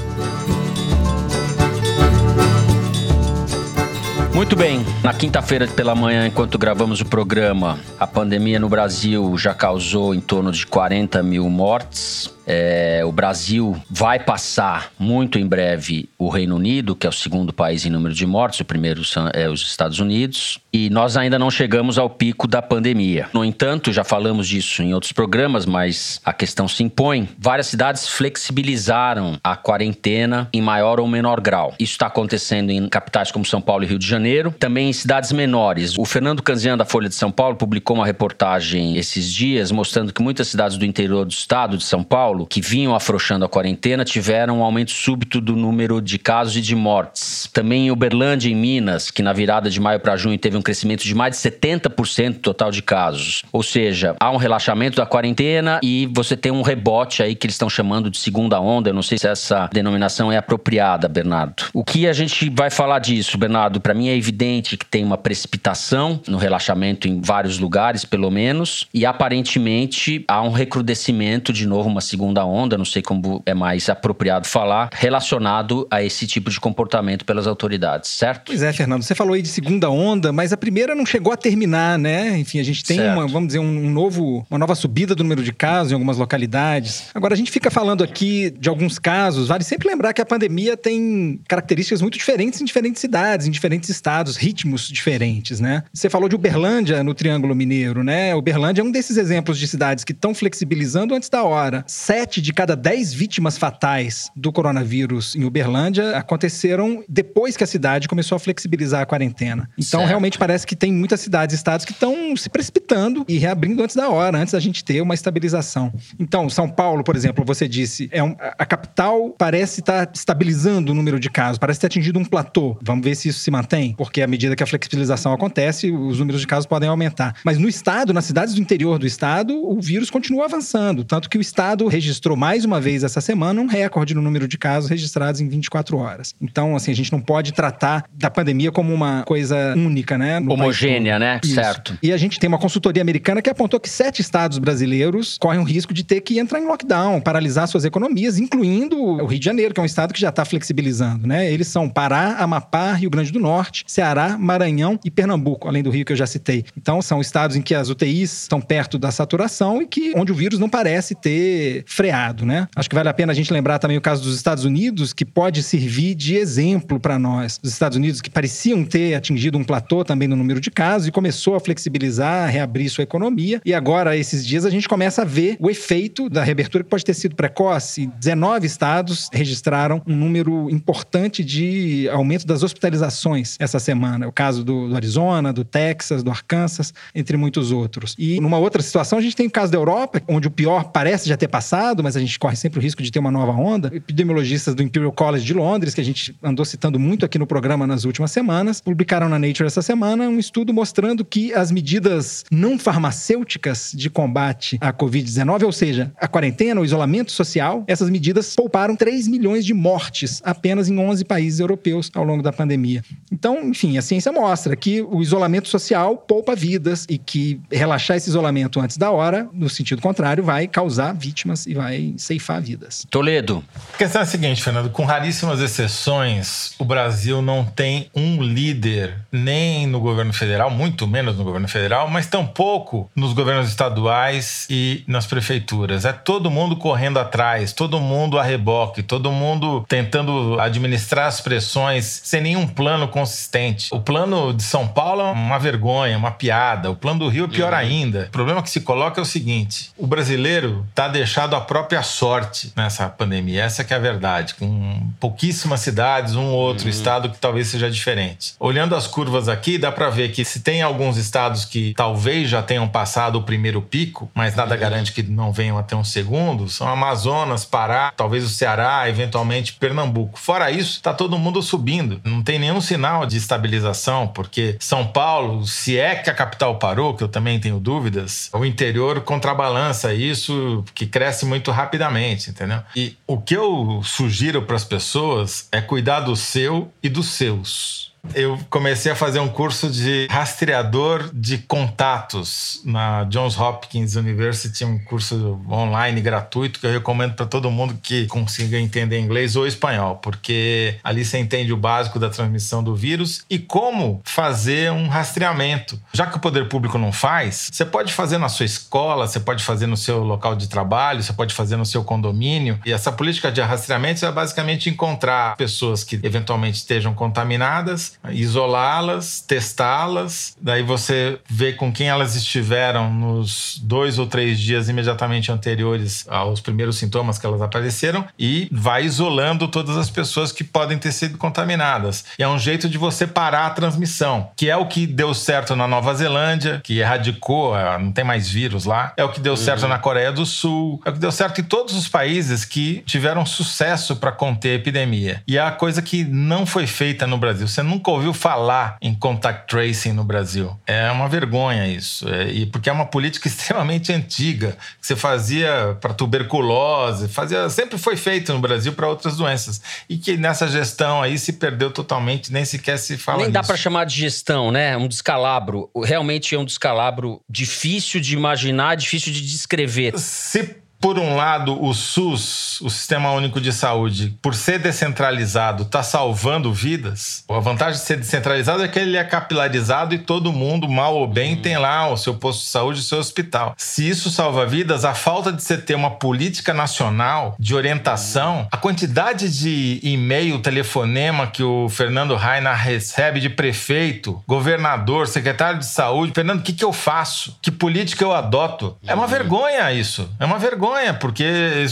Muito bem, na quinta-feira pela manhã, enquanto gravamos o programa, a pandemia no Brasil já causou em torno de 40 mil mortes. É, o Brasil vai passar muito em breve o Reino Unido, que é o segundo país em número de mortes, o primeiro são, é os Estados Unidos, e nós ainda não chegamos ao pico da pandemia. No entanto, já falamos disso em outros programas, mas a questão se impõe. Várias cidades flexibilizaram a quarentena em maior ou menor grau. Isso está acontecendo em capitais como São Paulo e Rio de Janeiro, também em cidades menores. O Fernando Canzian, da Folha de São Paulo, publicou uma reportagem esses dias mostrando que muitas cidades do interior do estado de São Paulo Paulo, que vinham afrouxando a quarentena, tiveram um aumento súbito do número de casos e de mortes. Também em Uberlândia, em Minas, que na virada de maio para junho teve um crescimento de mais de 70% total de casos. Ou seja, há um relaxamento da quarentena e você tem um rebote aí que eles estão chamando de segunda onda. Eu não sei se essa denominação é apropriada, Bernardo. O que a gente vai falar disso, Bernardo? Para mim é evidente que tem uma precipitação no relaxamento em vários lugares, pelo menos, e aparentemente há um recrudescimento de novo, uma segunda segunda onda, não sei como é mais apropriado falar, relacionado a esse tipo de comportamento pelas autoridades, certo?
Pois é, Fernando, você falou aí de segunda onda, mas a primeira não chegou a terminar, né? Enfim, a gente tem uma, vamos dizer, um novo, uma nova subida do número de casos em algumas localidades. Agora, a gente fica falando aqui de alguns casos, vale sempre lembrar que a pandemia tem características muito diferentes em diferentes cidades, em diferentes estados, ritmos diferentes, né? Você falou de Uberlândia no Triângulo Mineiro, né? Uberlândia é um desses exemplos de cidades que estão flexibilizando antes da hora. Sete de cada dez vítimas fatais do coronavírus em Uberlândia aconteceram depois que a cidade começou a flexibilizar a quarentena. Então, certo. realmente parece que tem muitas cidades e estados que estão se precipitando e reabrindo antes da hora, antes da gente ter uma estabilização. Então, São Paulo, por exemplo, você disse, é um, a capital parece estar tá estabilizando o número de casos, parece ter atingido um platô. Vamos ver se isso se mantém, porque à medida que a flexibilização acontece, os números de casos podem aumentar. Mas no estado, nas cidades do interior do estado, o vírus continua avançando, tanto que o estado registrou mais uma vez essa semana um recorde no número de casos registrados em 24 horas. Então, assim, a gente não pode tratar da pandemia como uma coisa única, né?
Homogênea, né?
Isso.
Certo.
E a gente tem uma consultoria americana que apontou que sete estados brasileiros correm o risco de ter que entrar em lockdown, paralisar suas economias, incluindo o Rio de Janeiro, que é um estado que já está flexibilizando, né? Eles são Pará, Amapá, Rio Grande do Norte, Ceará, Maranhão e Pernambuco, além do Rio que eu já citei. Então, são estados em que as UTIs estão perto da saturação e que onde o vírus não parece ter freado, né? Acho que vale a pena a gente lembrar também o caso dos Estados Unidos, que pode servir de exemplo para nós. Os Estados Unidos que pareciam ter atingido um platô também no número de casos e começou a flexibilizar, a reabrir sua economia. E agora, esses dias, a gente começa a ver o efeito da reabertura que pode ter sido precoce. 19 estados registraram um número importante de aumento das hospitalizações essa semana. O caso do, do Arizona, do Texas, do Arkansas, entre muitos outros. E numa outra situação, a gente tem o caso da Europa, onde o pior parece já ter passado, mas a gente corre sempre o risco de ter uma nova onda. Epidemiologistas do Imperial College de Londres, que a gente andou citando muito aqui no programa nas últimas semanas, publicaram na Nature essa semana um estudo mostrando que as medidas não farmacêuticas de combate à Covid-19, ou seja, a quarentena, o isolamento social, essas medidas pouparam 3 milhões de mortes apenas em 11 países europeus ao longo da pandemia. Então, enfim, a ciência mostra que o isolamento social poupa vidas e que relaxar esse isolamento antes da hora, no sentido contrário, vai causar vítimas e vai ceifar vidas.
Toledo.
A questão é a seguinte, Fernando, com raríssimas exceções, o Brasil não tem um líder nem no governo federal, muito menos no governo federal, mas tampouco nos governos estaduais e nas prefeituras. É todo mundo correndo atrás, todo mundo a reboque, todo mundo tentando administrar as pressões sem nenhum plano consistente. O plano de São Paulo é uma vergonha, uma piada. O plano do Rio é pior uhum. ainda. O problema que se coloca é o seguinte: o brasileiro está deixado à própria sorte nessa pandemia. Essa que é a verdade. Com pouquíssimas cidades, um ou outro uhum. estado que talvez seja diferente. Olhando as curvas aqui, dá para ver que se tem alguns estados que talvez já tenham passado o primeiro pico, mas nada uhum. garante que não venham até um segundo, são Amazonas, Pará, talvez o Ceará, eventualmente Pernambuco. Fora isso, está todo mundo subindo. Não tem nenhum sinal de estabilização, porque São Paulo, se é que a capital parou, que eu também tenho dúvidas, o interior contrabalança isso, que cresce muito rapidamente, entendeu? E o que eu sugiro para as pessoas é cuidar do seu e dos seus. Eu comecei a fazer um curso de rastreador de contatos na Johns Hopkins University, um curso online gratuito que eu recomendo para todo mundo que consiga entender inglês ou espanhol, porque ali você entende o básico da transmissão do vírus e como fazer um rastreamento. Já que o poder público não faz, você pode fazer na sua escola, você pode fazer no seu local de trabalho, você pode fazer no seu condomínio. E essa política de rastreamento é basicamente encontrar pessoas que eventualmente estejam contaminadas isolá-las, testá-las, daí você vê com quem elas estiveram nos dois ou três dias imediatamente anteriores aos primeiros sintomas que elas apareceram e vai isolando todas as pessoas que podem ter sido contaminadas. E é um jeito de você parar a transmissão, que é o que deu certo na Nova Zelândia, que erradicou, é, não tem mais vírus lá, é o que deu certo uhum. na Coreia do Sul, é o que deu certo em todos os países que tiveram sucesso para conter a epidemia. E é a coisa que não foi feita no Brasil. Você nunca nunca ouviu falar em contact tracing no Brasil. É uma vergonha isso. É, e porque é uma política extremamente antiga que você fazia para tuberculose, fazia sempre foi feito no Brasil para outras doenças e que nessa gestão aí se perdeu totalmente, nem sequer se fala
Nem
nisso.
dá para chamar de gestão, né? Um descalabro. Realmente é um descalabro difícil de imaginar, difícil de descrever.
Se por um lado, o SUS, o Sistema Único de Saúde, por ser descentralizado, está salvando vidas. A vantagem de ser descentralizado é que ele é capilarizado e todo mundo, mal ou bem, tem lá o seu posto de saúde, o seu hospital. Se isso salva vidas, a falta de você ter uma política nacional de orientação, a quantidade de e-mail, telefonema que o Fernando Rainer recebe de prefeito, governador, secretário de saúde, Fernando, o que, que eu faço? Que política eu adoto? É uma vergonha isso. É uma vergonha, porque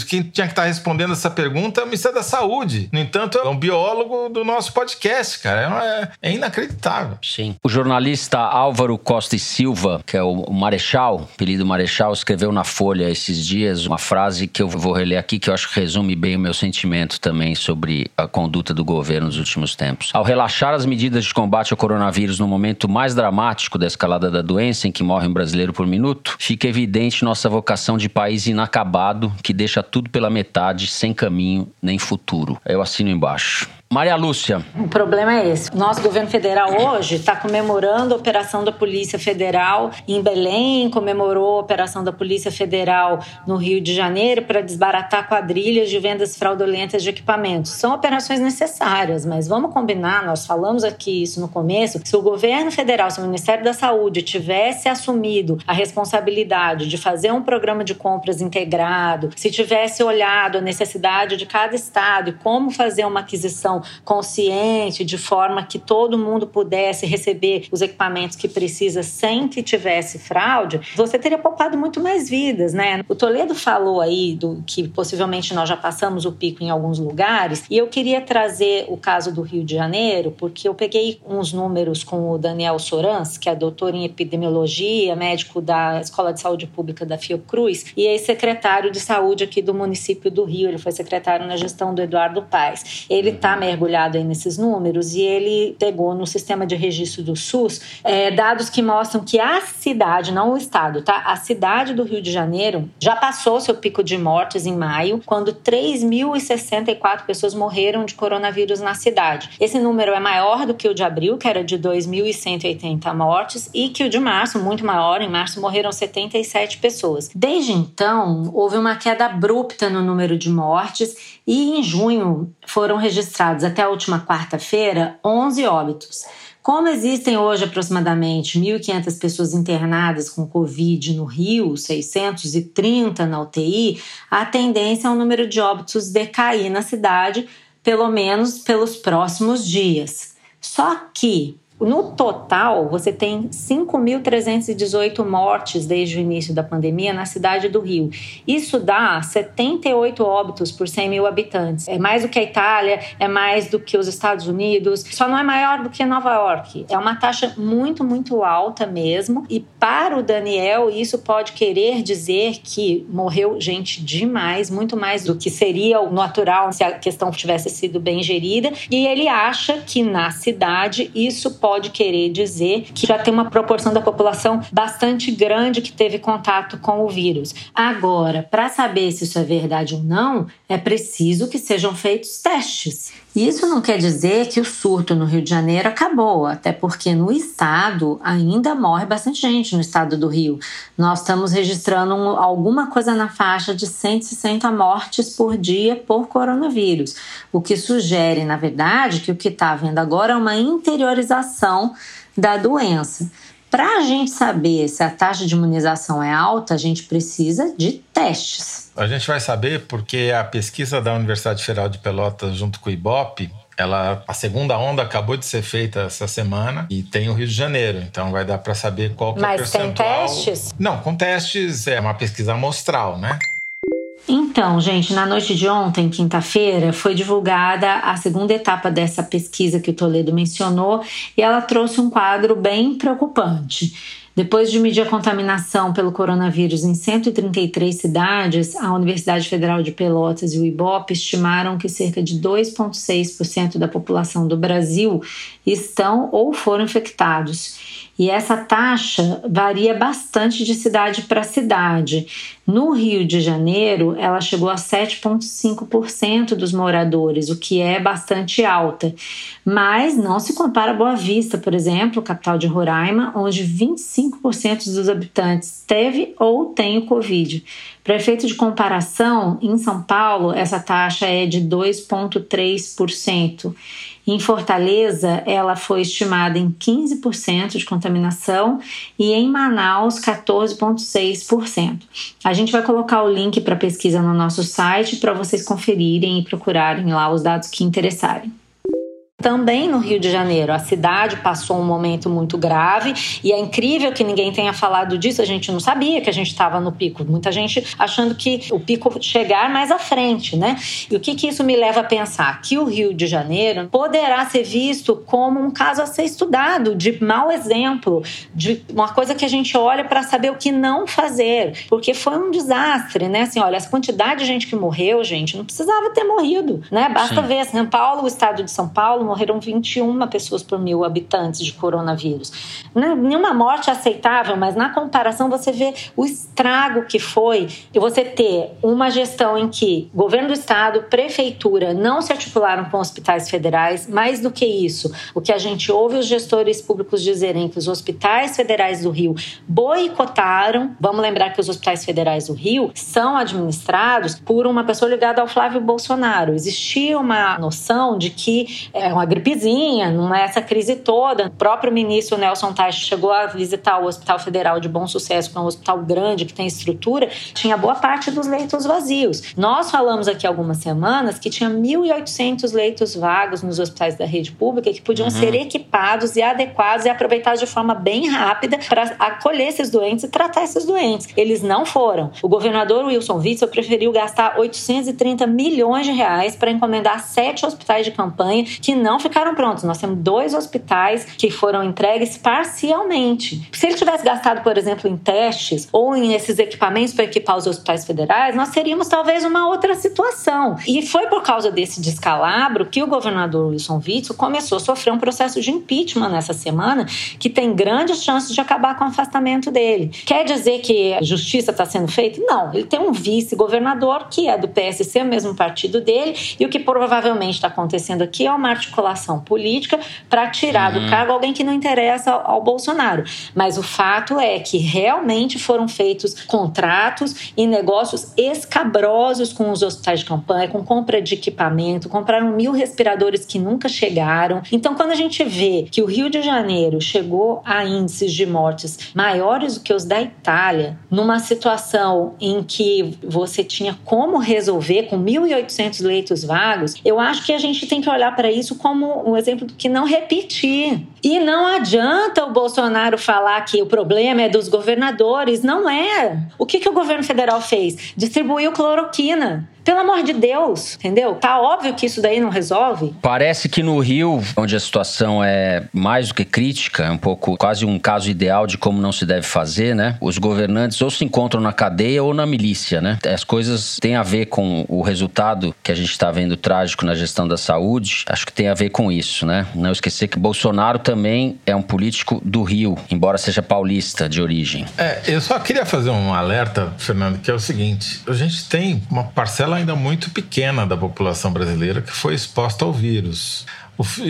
quem tinha que estar respondendo essa pergunta é o Ministério da Saúde. No entanto, é um biólogo do nosso podcast, cara. É, é inacreditável.
Sim. O jornalista Álvaro Costa e Silva, que é o Marechal, apelido Marechal, escreveu na Folha esses dias uma frase que eu vou reler aqui, que eu acho que resume bem o meu sentimento também sobre a conduta do governo nos últimos tempos. Ao relaxar as medidas de combate ao coronavírus no momento mais dramático da escalada da doença, em que morre um brasileiro por minuto, fica evidente nossa vocação de país inacabado que deixa tudo pela metade, sem caminho nem futuro. Eu assino embaixo. Maria Lúcia.
O problema é esse. Nosso governo federal hoje está comemorando a operação da Polícia Federal em Belém, comemorou a operação da Polícia Federal no Rio de Janeiro para desbaratar quadrilhas de vendas fraudulentas de equipamentos. São operações necessárias, mas vamos combinar, nós falamos aqui isso no começo, se o governo federal, se o Ministério da Saúde tivesse assumido a responsabilidade de fazer um programa de compras integrado, se tivesse olhado a necessidade de cada estado e como fazer uma aquisição consciente, de forma que todo mundo pudesse receber os equipamentos que precisa sem que tivesse fraude, você teria poupado muito mais vidas, né? O Toledo falou aí do que possivelmente nós já passamos o pico em alguns lugares, e eu queria trazer o caso do Rio de Janeiro, porque eu peguei uns números com o Daniel Sorans, que é doutor em epidemiologia, médico da Escola de Saúde Pública da Fiocruz e ex-secretário de saúde aqui do município do Rio. Ele foi secretário na gestão do Eduardo Paes. Ele está mergulhado aí nesses números e ele pegou no sistema de registro do SUS é, dados que mostram que a cidade, não o estado, tá? A cidade do Rio de Janeiro já passou seu pico de mortes em maio, quando 3.064 pessoas morreram de coronavírus na cidade. Esse número é maior do que o de abril, que era de 2.180 mortes, e que o de março, muito maior. Em março morreram 77 pessoas. Desde então, houve uma queda abrupta no número de mortes e em junho foram registrados até a última quarta-feira 11 óbitos. Como existem hoje aproximadamente 1.500 pessoas internadas com Covid no Rio, 630 na UTI, a tendência é o número de óbitos decair na cidade, pelo menos pelos próximos dias. Só que no total, você tem 5.318 mortes desde o início da pandemia na cidade do Rio. Isso dá 78 óbitos por 100 mil habitantes. É mais do que a Itália, é mais do que os Estados Unidos, só não é maior do que Nova York. É uma taxa muito, muito alta mesmo. E para o Daniel, isso pode querer dizer que morreu gente demais, muito mais do que seria o natural se a questão tivesse sido bem gerida. E ele acha que na cidade isso pode pode querer dizer que já tem uma proporção da população bastante grande que teve contato com o vírus. Agora, para saber se isso é verdade ou não, é preciso que sejam feitos testes. Isso não quer dizer que o surto no Rio de Janeiro acabou, até porque no estado ainda morre bastante gente no estado do Rio. Nós estamos registrando alguma coisa na faixa de 160 mortes por dia por coronavírus, o que sugere, na verdade, que o que está havendo agora é uma interiorização da doença. Para a gente saber se a taxa de imunização é alta, a gente precisa de testes.
A gente vai saber porque a pesquisa da Universidade Federal de Pelotas, junto com o IBOP, ela, a segunda onda acabou de ser feita essa semana e tem o Rio de Janeiro, então vai dar para saber qual que
Mas
é o percentual.
Mas tem testes?
Não, com testes é uma pesquisa amostral, né?
Então, gente, na noite de ontem, quinta-feira, foi divulgada a segunda etapa dessa pesquisa que o Toledo mencionou e ela trouxe um quadro bem preocupante. Depois de medir a contaminação pelo coronavírus em 133 cidades, a Universidade Federal de Pelotas e o IBOP estimaram que cerca de 2,6% da população do Brasil estão ou foram infectados. E essa taxa varia bastante de cidade para cidade. No Rio de Janeiro, ela chegou a 7,5% dos moradores, o que é bastante alta. Mas não se compara a Boa Vista, por exemplo, capital de Roraima, onde 25% dos habitantes teve ou tem o Covid. Para efeito de comparação, em São Paulo, essa taxa é de 2,3%. Em Fortaleza, ela foi estimada em 15% de contaminação e em Manaus, 14,6%. A gente vai colocar o link para a pesquisa no nosso site para vocês conferirem e procurarem lá os dados que interessarem. Também no Rio de Janeiro, a cidade passou um momento muito grave e é incrível que ninguém tenha falado disso. A gente não sabia que a gente estava no pico. Muita gente achando que o pico chegar mais à frente, né? E o que, que isso me leva a pensar? Que o Rio de Janeiro poderá ser visto como um caso a ser estudado, de mau exemplo, de uma coisa que a gente olha para saber o que não fazer, porque foi um desastre, né? Assim, olha, essa quantidade de gente que morreu, gente, não precisava ter morrido, né? Basta Sim. ver São Paulo, o estado de São Paulo morreram 21 pessoas por mil habitantes de coronavírus. Nenhuma morte é aceitável, mas na comparação você vê o estrago que foi você ter uma gestão em que governo do estado, prefeitura não se articularam com hospitais federais. Mais do que isso, o que a gente ouve os gestores públicos dizerem que os hospitais federais do Rio boicotaram. Vamos lembrar que os hospitais federais do Rio são administrados por uma pessoa ligada ao Flávio Bolsonaro. Existia uma noção de que é uma gripezinha, não é essa crise toda. O próprio ministro Nelson Teich chegou a visitar o Hospital Federal de Bom Sucesso, que é um hospital grande, que tem estrutura, tinha boa parte dos leitos vazios. Nós falamos aqui algumas semanas que tinha 1.800 leitos vagos nos hospitais da rede pública que podiam uhum. ser equipados e adequados e aproveitados de forma bem rápida para acolher esses doentes e tratar esses doentes. Eles não foram. O governador Wilson Witzel preferiu gastar 830 milhões de reais para encomendar sete hospitais de campanha que não não ficaram prontos. Nós temos dois hospitais que foram entregues parcialmente. Se ele tivesse gastado, por exemplo, em testes ou em esses equipamentos para equipar os hospitais federais, nós teríamos talvez uma outra situação. E foi por causa desse descalabro que o governador Wilson Witzel começou a sofrer um processo de impeachment nessa semana, que tem grandes chances de acabar com o afastamento dele. Quer dizer que a justiça está sendo feita? Não. Ele tem um vice-governador que é do PSC, o mesmo partido dele, e o que provavelmente está acontecendo aqui é uma articulação articulação política para tirar uhum. do cargo alguém que não interessa ao, ao Bolsonaro. Mas o fato é que realmente foram feitos contratos e negócios escabrosos com os hospitais de campanha, com compra de equipamento, compraram mil respiradores que nunca chegaram. Então, quando a gente vê que o Rio de Janeiro chegou a índices de mortes maiores do que os da Itália, numa situação em que você tinha como resolver com 1.800 leitos vagos, eu acho que a gente tem que olhar para isso como como um exemplo do que não repetir. E não adianta o Bolsonaro falar que o problema é dos governadores. Não é. O que, que o governo federal fez? Distribuiu cloroquina. Pelo amor de Deus, entendeu? Tá óbvio que isso daí não resolve.
Parece que no Rio, onde a situação é mais do que crítica, é um pouco quase um caso ideal de como não se deve fazer, né? Os governantes ou se encontram na cadeia ou na milícia, né? As coisas têm a ver com o resultado que a gente está vendo trágico na gestão da saúde. Acho que tem a ver com isso, né? Não esquecer que Bolsonaro também é um político do Rio, embora seja paulista de origem.
É, eu só queria fazer um alerta, Fernando, que é o seguinte: a gente tem uma parcela ainda muito pequena da população brasileira que foi exposta ao vírus.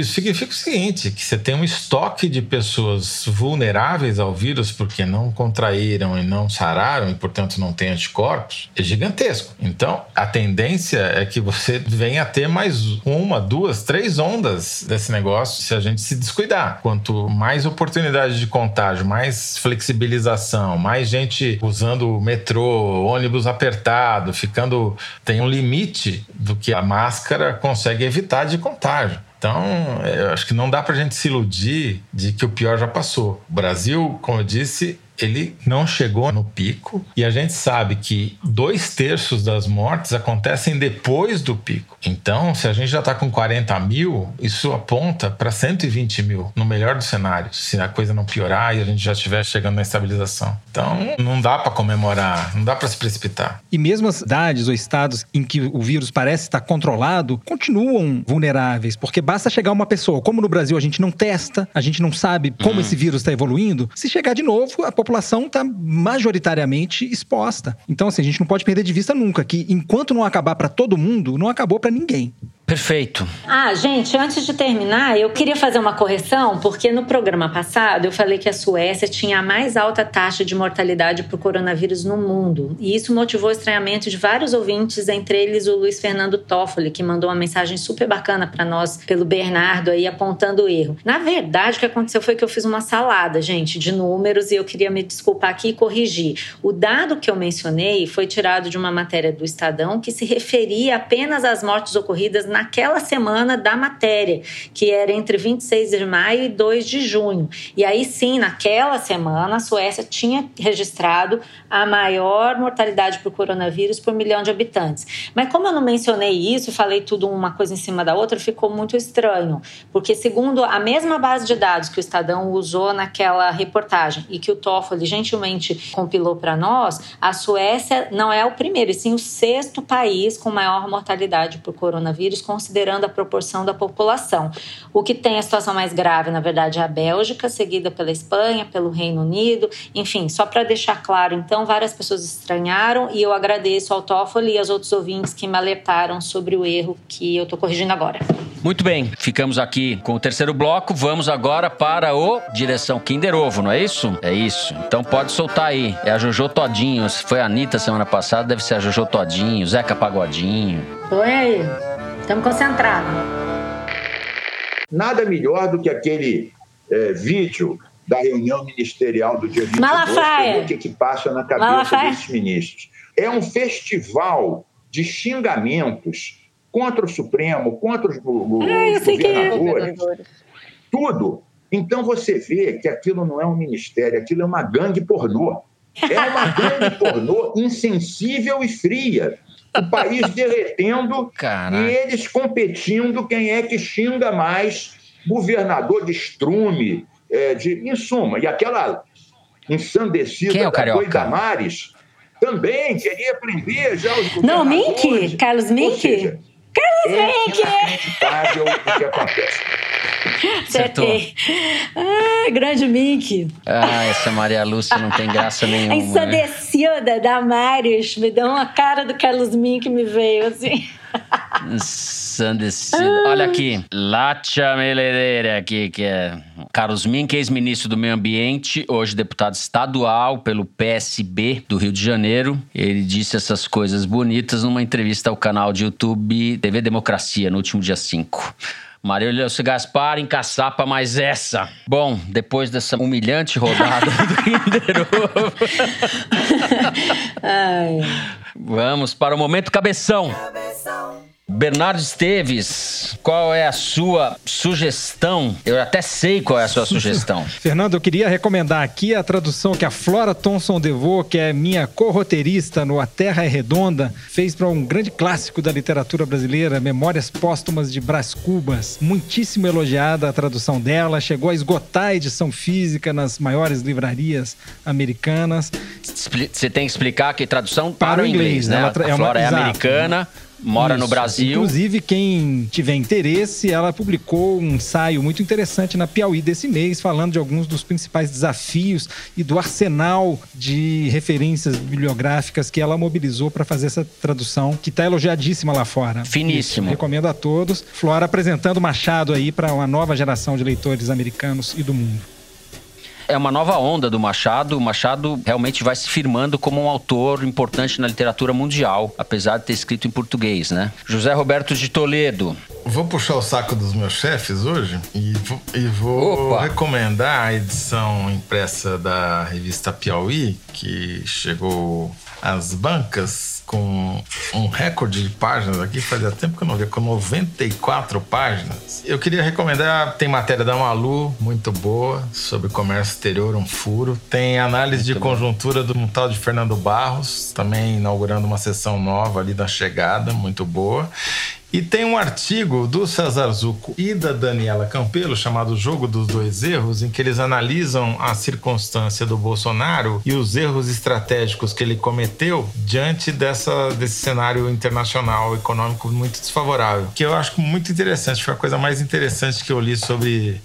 Significa o seguinte: que você tem um estoque de pessoas vulneráveis ao vírus porque não contraíram e não sararam e, portanto, não têm anticorpos, é gigantesco. Então, a tendência é que você venha a ter mais uma, duas, três ondas desse negócio se a gente se descuidar. Quanto mais oportunidade de contágio, mais flexibilização, mais gente usando o metrô, ônibus apertado, ficando. tem um limite do que a máscara consegue evitar de contágio. Então, eu acho que não dá para a gente se iludir de que o pior já passou. O Brasil, como eu disse, ele não chegou no pico e a gente sabe que dois terços das mortes acontecem depois do pico. Então, se a gente já está com 40 mil, isso aponta para 120 mil, no melhor dos cenários, se a coisa não piorar e a gente já estiver chegando na estabilização. Então, não dá para comemorar, não dá para se precipitar.
E mesmo as cidades ou estados em que o vírus parece estar controlado, continuam vulneráveis, porque basta chegar uma pessoa, como no Brasil a gente não testa, a gente não sabe como uhum. esse vírus está evoluindo, se chegar de novo, a população população está majoritariamente exposta. Então, assim, a gente não pode perder de vista nunca que enquanto não acabar para todo mundo, não acabou para ninguém.
Perfeito.
Ah, gente, antes de terminar, eu queria fazer uma correção, porque no programa passado eu falei que a Suécia tinha a mais alta taxa de mortalidade por coronavírus no mundo. E isso motivou o estranhamento de vários ouvintes, entre eles o Luiz Fernando Toffoli, que mandou uma mensagem super bacana para nós pelo Bernardo aí apontando o erro. Na verdade, o que aconteceu foi que eu fiz uma salada, gente, de números e eu queria me desculpar aqui e corrigir. O dado que eu mencionei foi tirado de uma matéria do Estadão que se referia apenas às mortes ocorridas na naquela semana da matéria, que era entre 26 de maio e 2 de junho. E aí sim, naquela semana, a Suécia tinha registrado a maior mortalidade por coronavírus por milhão de habitantes. Mas como eu não mencionei isso, falei tudo uma coisa em cima da outra, ficou muito estranho, porque segundo a mesma base de dados que o Estadão usou naquela reportagem e que o Toffoli gentilmente compilou para nós, a Suécia não é o primeiro, e sim o sexto país com maior mortalidade por coronavírus considerando a proporção da população. O que tem a situação mais grave, na verdade, é a Bélgica, seguida pela Espanha, pelo Reino Unido. Enfim, só para deixar claro, então, várias pessoas estranharam e eu agradeço ao Toffoli e aos outros ouvintes que me alertaram sobre o erro que eu estou corrigindo agora.
Muito bem, ficamos aqui com o terceiro bloco. Vamos agora para o Direção Kinder Ovo, não é isso? É isso. Então pode soltar aí. É a Jojo Todinho. Se foi a Anitta semana passada, deve ser a Jojo Todinho, Zeca Pagodinho.
Põe aí. Estamos concentrados.
Nada melhor do que aquele é, vídeo da reunião ministerial do dia 22
Malafaia.
o que, que passa na cabeça
Malafaia.
desses ministros. É um festival de xingamentos contra o Supremo, contra os, go- os
Ah, é.
governadores, tudo. Então você vê que aquilo não é um ministério, aquilo é uma gangue pornô. É uma gangue pornô insensível e fria. O país derretendo
Caraca.
e eles competindo quem é que xinga mais governador de estrume, é, de, em suma. E aquela ensandecida
Quem é
da também queria prender já os
Não. Mink? Carlos Mink?
seja,
Carlos
é
Mink!
inacreditável o que acontece.
Acertou.
Acertei. Ah, grande Mink.
Ah, essa Maria Lúcia não tem graça
A
nenhuma. né?
ensandecida da Marius me deu uma cara do Carlos Mink me veio assim.
Ensandecido. Olha aqui, Látia Meledeira aqui, que é Carlos Mink, ex-ministro do Meio Ambiente, hoje deputado estadual pelo PSB do Rio de Janeiro. Ele disse essas coisas bonitas numa entrevista ao canal de YouTube TV Democracia, no último dia 5. Maria Lúcia Gaspar encaçapa mais essa. Bom, depois dessa humilhante rodada do Kinder Ovo,
Ai.
Vamos para o momento cabeção. Bernardo Esteves, qual é a sua sugestão? Eu até sei qual é a sua sugestão.
Fernando, eu queria recomendar aqui a tradução que a Flora Thomson DeVoe, que é minha corroteirista no A Terra é Redonda, fez para um grande clássico da literatura brasileira, Memórias Póstumas de Brás Cubas. Muitíssimo elogiada a tradução dela, chegou a esgotar a edição física nas maiores livrarias americanas.
Você tem que explicar que tradução para,
Para
o inglês,
inglês,
né?
tra-
a
é uma-
Flora é
exato.
Mora no
Isso.
Brasil.
Inclusive, quem tiver interesse, ela publicou um ensaio muito interessante na Piauí desse mês, falando de alguns dos principais desafios e do arsenal de referências bibliográficas que ela mobilizou para fazer essa tradução, que está elogiadíssima lá fora.
Finíssimo.
Isso, recomendo a todos. Flora apresentando Machado aí para uma nova geração de leitores americanos e do mundo.
É uma nova onda do Machado. O Machado realmente vai se firmando como um autor importante na literatura mundial, apesar de ter escrito em português, né? José Roberto de Toledo.
Vou puxar o saco dos meus chefes hoje e vou, e vou recomendar a edição impressa da revista Piauí, que chegou às bancas com um recorde de páginas aqui, fazia tempo que eu não via, com 94 páginas. Eu queria recomendar, tem matéria da Malu, muito boa, sobre comércio exterior, um furo. Tem análise de conjuntura de um tal de Fernando Barros, também inaugurando uma sessão nova ali da chegada, muito boa. E tem um artigo do César Zucco e da Daniela Campelo chamado Jogo dos Dois Erros, em que eles analisam a circunstância do Bolsonaro e os erros estratégicos que ele cometeu diante dessa, desse cenário internacional econômico muito desfavorável. Que eu acho muito interessante, foi a coisa mais interessante que eu li sobre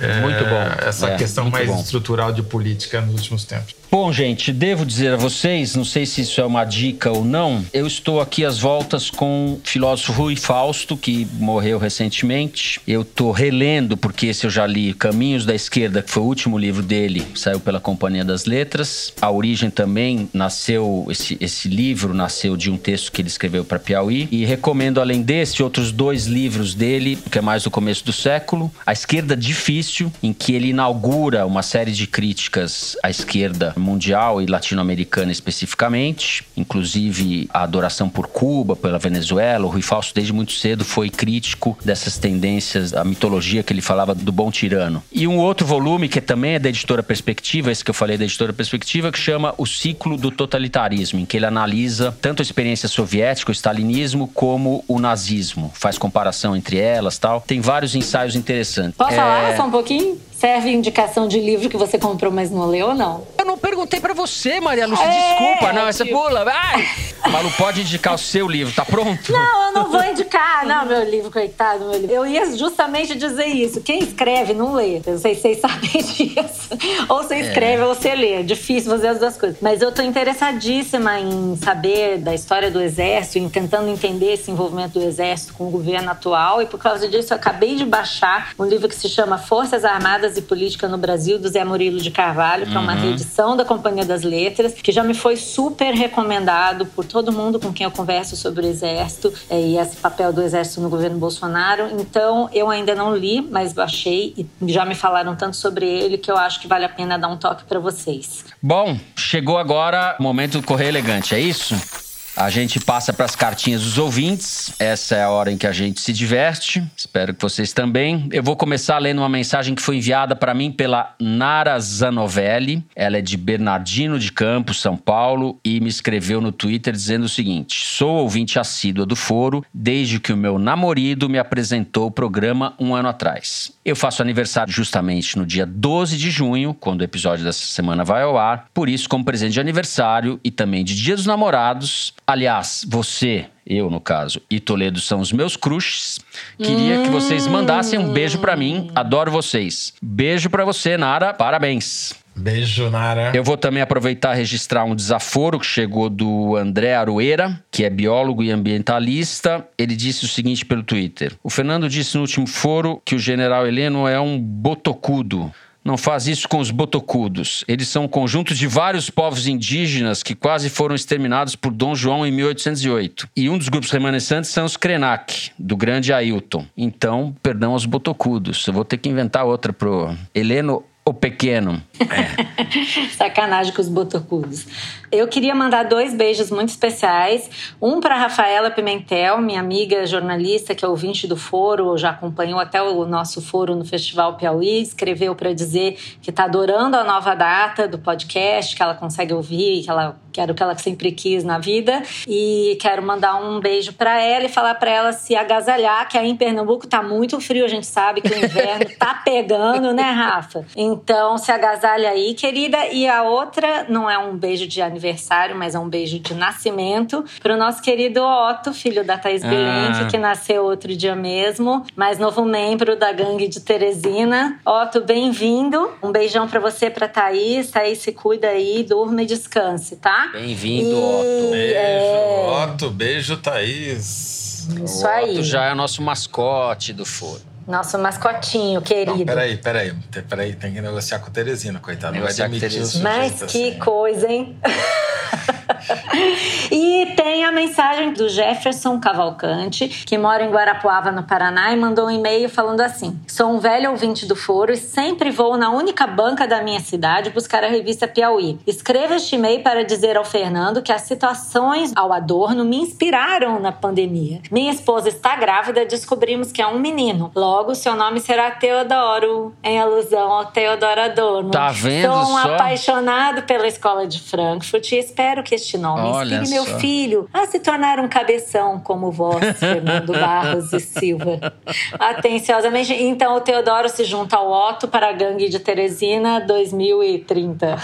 é,
Muito bom.
essa
É,
questão mais
bom.
estrutural de política nos últimos tempos.
Bom, gente, devo dizer a vocês, não sei se isso é uma dica ou não, eu estou aqui às voltas com o filósofo Rui Fausto, que morreu recentemente. Eu estou relendo, porque esse eu já li, Caminhos da Esquerda, que foi o último livro dele, saiu pela Companhia das Letras. A origem também nasceu, esse, esse livro nasceu de um texto que ele escreveu para Piauí. E recomendo, além desse, outros dois livros dele, que é mais do começo do século. A Esquerda Difícil, em que ele inaugura uma série de críticas à esquerda mundial e latino-americana especificamente, inclusive a adoração por Cuba, pela Venezuela. O Rui Fausto, desde muito cedo, foi crítico dessas tendências, a mitologia que ele falava do bom tirano. E um outro volume, que também é da editora Perspectiva, esse que eu falei da editora Perspectiva, que chama O Ciclo do Totalitarismo, em que ele analisa tanto a experiência soviética, o stalinismo, como o nazismo. Faz comparação entre elas tal. Tem vários ensaios interessantes.
Posso é... falar só um pouquinho? Serve indicação de livro que você comprou, mas não leu ou não?
Eu não perguntei para você, Maria Lúcia. É, desculpa, não, essa tipo... pula. Ai! Malu, pode indicar o seu livro, tá pronto?
Não, eu não vou indicar. Não, meu livro, coitado, meu livro. Eu ia justamente dizer isso. Quem escreve não lê. Eu não sei se vocês sabem disso. Ou você escreve é. ou você lê. É difícil fazer as duas coisas. Mas eu tô interessadíssima em saber da história do Exército, em tentando entender esse envolvimento do Exército com o governo atual. E por causa disso, eu acabei de baixar um livro que se chama Forças Armadas e Política no Brasil, do Zé Murilo de Carvalho, que uhum. é uma uhum. reedição da Companhia das Letras, que já me foi super recomendado por todo mundo com quem eu converso sobre o Exército é, e esse papel do Exército no governo Bolsonaro. Então, eu ainda não li, mas baixei e já me falaram tanto sobre ele que eu acho que vale a pena dar um toque para vocês.
Bom, chegou agora o momento do Correio Elegante, é isso? A gente passa para as cartinhas dos ouvintes. Essa é a hora em que a gente se diverte. Espero que vocês também. Eu vou começar lendo uma mensagem que foi enviada para mim pela Nara Zanovelli. Ela é de Bernardino de Campos, São Paulo, e me escreveu no Twitter dizendo o seguinte: Sou ouvinte assídua do foro desde que o meu namorado me apresentou o programa um ano atrás. Eu faço aniversário justamente no dia 12 de junho, quando o episódio dessa semana vai ao ar. Por isso, como presente de aniversário e também de Dia dos Namorados, Aliás, você, eu no caso, e Toledo são os meus crushes. Queria hum. que vocês mandassem um beijo para mim. Adoro vocês. Beijo para você, Nara. Parabéns.
Beijo, Nara.
Eu vou também aproveitar e registrar um desaforo que chegou do André Arueira, que é biólogo e ambientalista. Ele disse o seguinte pelo Twitter: O Fernando disse no último foro que o general Heleno é um botocudo não faz isso com os botocudos. Eles são um conjunto de vários povos indígenas que quase foram exterminados por Dom João em 1808. E um dos grupos remanescentes são os Krenak, do grande Ailton. Então, perdão aos botocudos. Eu vou ter que inventar outra pro Heleno o pequeno.
É. Sacanagem com os botocudos. Eu queria mandar dois beijos muito especiais. Um para Rafaela Pimentel, minha amiga jornalista, que é ouvinte do foro, já acompanhou até o nosso foro no Festival Piauí, escreveu para dizer que está adorando a nova data do podcast, que ela consegue ouvir, que ela quer o que ela sempre quis na vida. E quero mandar um beijo para ela e falar para ela se agasalhar, que aí em Pernambuco tá muito frio, a gente sabe que o inverno tá pegando, né, Rafa? Então se agasalha aí, querida. E a outra não é um beijo de aniversário aniversário, mas é um beijo de nascimento para o nosso querido Otto, filho da Thaís ah. Bilenque, que nasceu outro dia mesmo, mais novo membro da gangue de Teresina. Otto, bem-vindo. Um beijão para você, para Thaís. Thaís, se cuida aí, durma e descanse, tá?
Bem-vindo, Otto.
Beijo, é... Otto. Beijo, Thaís.
Isso o aí. Otto já é nosso mascote do foro.
Nosso mascotinho, querido. Não,
peraí, peraí. Peraí, tem que negociar com o Teresina, coitado. Não vai
demitir o Mas que assim. coisa, hein? e tem a mensagem do Jefferson Cavalcante, que mora em Guarapuava, no Paraná, e mandou um e-mail falando assim: Sou um velho ouvinte do foro e sempre vou na única banca da minha cidade buscar a revista Piauí. Escreva este e-mail para dizer ao Fernando que as situações ao adorno me inspiraram na pandemia. Minha esposa está grávida, descobrimos que é um menino. Logo, seu nome será Teodoro, em alusão ao Teodoro Adorno.
Tá vendo?
Sou
um
só? apaixonado pela escola de Frankfurt e espero que este nome Olha inspire meu filho a se tornar um cabeção como vós, Fernando Barros e Silva. Atenciosamente. Então, o Teodoro se junta ao Otto para a gangue de Teresina 2030.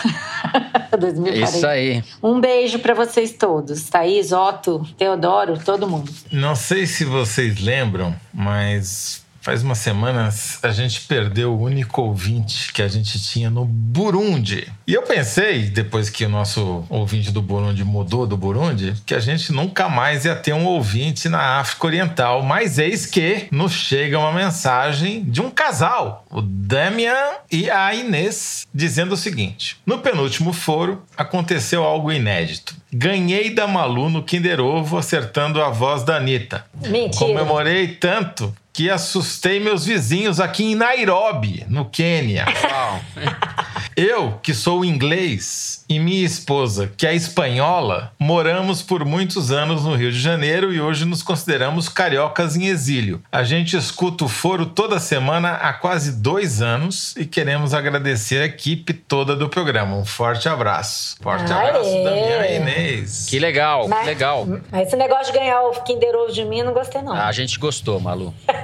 2040.
Isso aí.
Um beijo para vocês todos. Thaís, Otto, Teodoro, todo mundo.
Não sei se vocês lembram, mas Faz umas semanas a gente perdeu o único ouvinte que a gente tinha no Burundi. E eu pensei, depois que o nosso ouvinte do Burundi mudou do Burundi, que a gente nunca mais ia ter um ouvinte na África Oriental. Mas eis que nos chega uma mensagem de um casal, o Damian e a Inês, dizendo o seguinte: No penúltimo foro aconteceu algo inédito. Ganhei da Malu no Kinder Ovo acertando a voz da Anitta.
Mentira.
Comemorei tanto que assustei meus vizinhos aqui em Nairobi, no Quênia. Eu, que sou inglês, e minha esposa, que é espanhola, moramos por muitos anos no Rio de Janeiro e hoje nos consideramos cariocas em exílio. A gente escuta o foro toda semana há quase dois anos e queremos agradecer a equipe toda do programa. Um forte abraço. Forte
Aê!
abraço, Damião e Inês.
Que legal, que
Mas-
legal.
Mas esse negócio de ganhar o Kinder Ovo de mim, eu não gostei, não.
A gente gostou, Malu.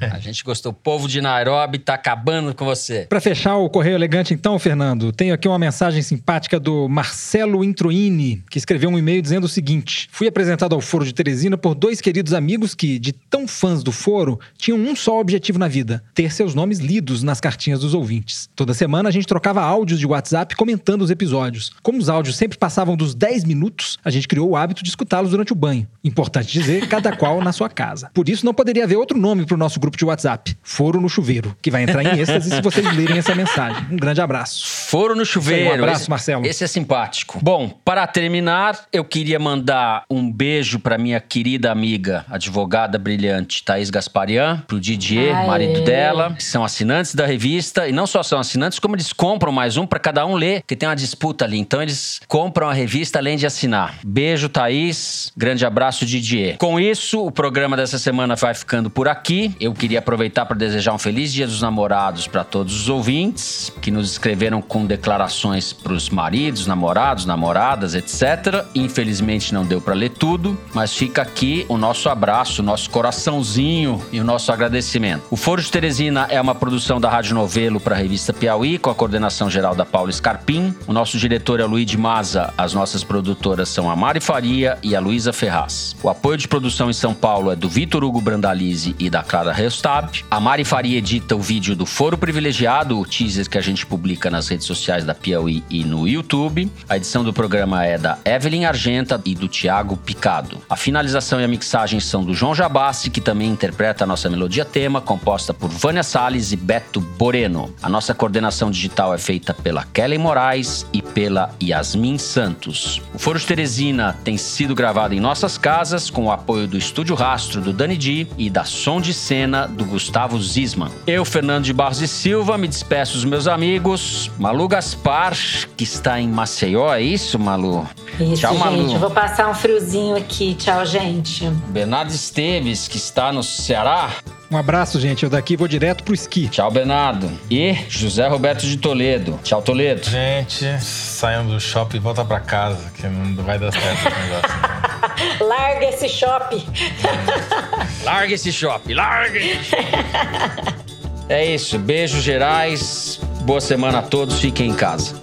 A gente gostou. O povo de Nairobi tá acabando com você.
Pra fechar o Correio Elegante, então, Fernando, tenho aqui uma mensagem simpática do Marcelo Introini, que escreveu um e-mail dizendo o seguinte: Fui apresentado ao Foro de Teresina por dois queridos amigos que, de tão fãs do Foro, tinham um só objetivo na vida: ter seus nomes lidos nas cartinhas dos ouvintes. Toda semana a gente trocava áudios de WhatsApp comentando os episódios. Como os áudios sempre passavam dos 10 minutos, a gente criou o hábito de escutá-los durante o banho. Importante dizer, cada qual na sua casa. Por isso, não poderia haver outro nome pro nosso grupo de WhatsApp: Foro no Chuveiro, que vai entrar em êxtase se vocês lerem essa mensagem. Um grande abraço.
Foro no chuveiro.
Um abraço,
esse,
Marcelo.
Esse é simpático. Bom, para terminar, eu queria mandar um beijo para minha querida amiga, advogada brilhante Thaís Gasparian, pro Didier,
Aê.
marido dela, que são assinantes da revista. E não só são assinantes, como eles compram mais um para cada um ler, porque tem uma disputa ali. Então eles compram a revista além de assinar. Beijo, Thaís. Grande abraço, Didier. Com isso, o programa dessa semana vai ficando por aqui. Eu queria aproveitar para desejar um feliz Dia dos Namorados para todos os ouvintes que nos escreveram com declarações para os maridos, namorados, namoradas, etc. Infelizmente não deu para ler tudo, mas fica aqui o nosso abraço, o nosso coraçãozinho e o nosso agradecimento. O Foro de Teresina é uma produção da Rádio Novelo para a revista Piauí, com a coordenação geral da Paula Scarpim. O nosso diretor é o Luiz Maza, as nossas produtoras são a Mari Faria e a Luísa Ferraz. O apoio de produção em São Paulo é do Vitor Hugo Brandalize e da Clara Restab. A Mari Faria edita o vídeo do Foro Privilegiado, o teaser que a gente publica nas redes sociais da Piauí e no YouTube. A edição do programa é da Evelyn Argenta e do Tiago Picado. A finalização e a mixagem são do João Jabassi, que também interpreta a nossa melodia tema, composta por Vânia Salles e Beto Boreno. A nossa coordenação digital é feita pela Kelly Moraes e pela Yasmin Santos. O Foro de Teresina tem sido gravado em nossas casas, com o apoio do Estúdio Rastro do Dani Di e da Som de Cena do Gustavo Zisman. Eu, Fernando de Barros e Silva, me despeço dos meus amigos. Malu Gaspar, que está em Maceió, é isso, Malu?
Isso,
Tchau,
gente.
Malu.
Eu vou passar um friozinho aqui. Tchau, gente.
Bernardo Esteves, que está no Ceará.
Um abraço, gente. Eu daqui vou direto pro esqui.
Tchau, Bernardo. E José Roberto de Toledo. Tchau, Toledo.
Gente, saiam do shopping e volta pra casa, que não vai dar certo esse negócio.
Larga esse shopping.
Larga esse shopping, larga esse shopping. É isso. Beijos gerais. Boa semana a todos. Fiquem em casa.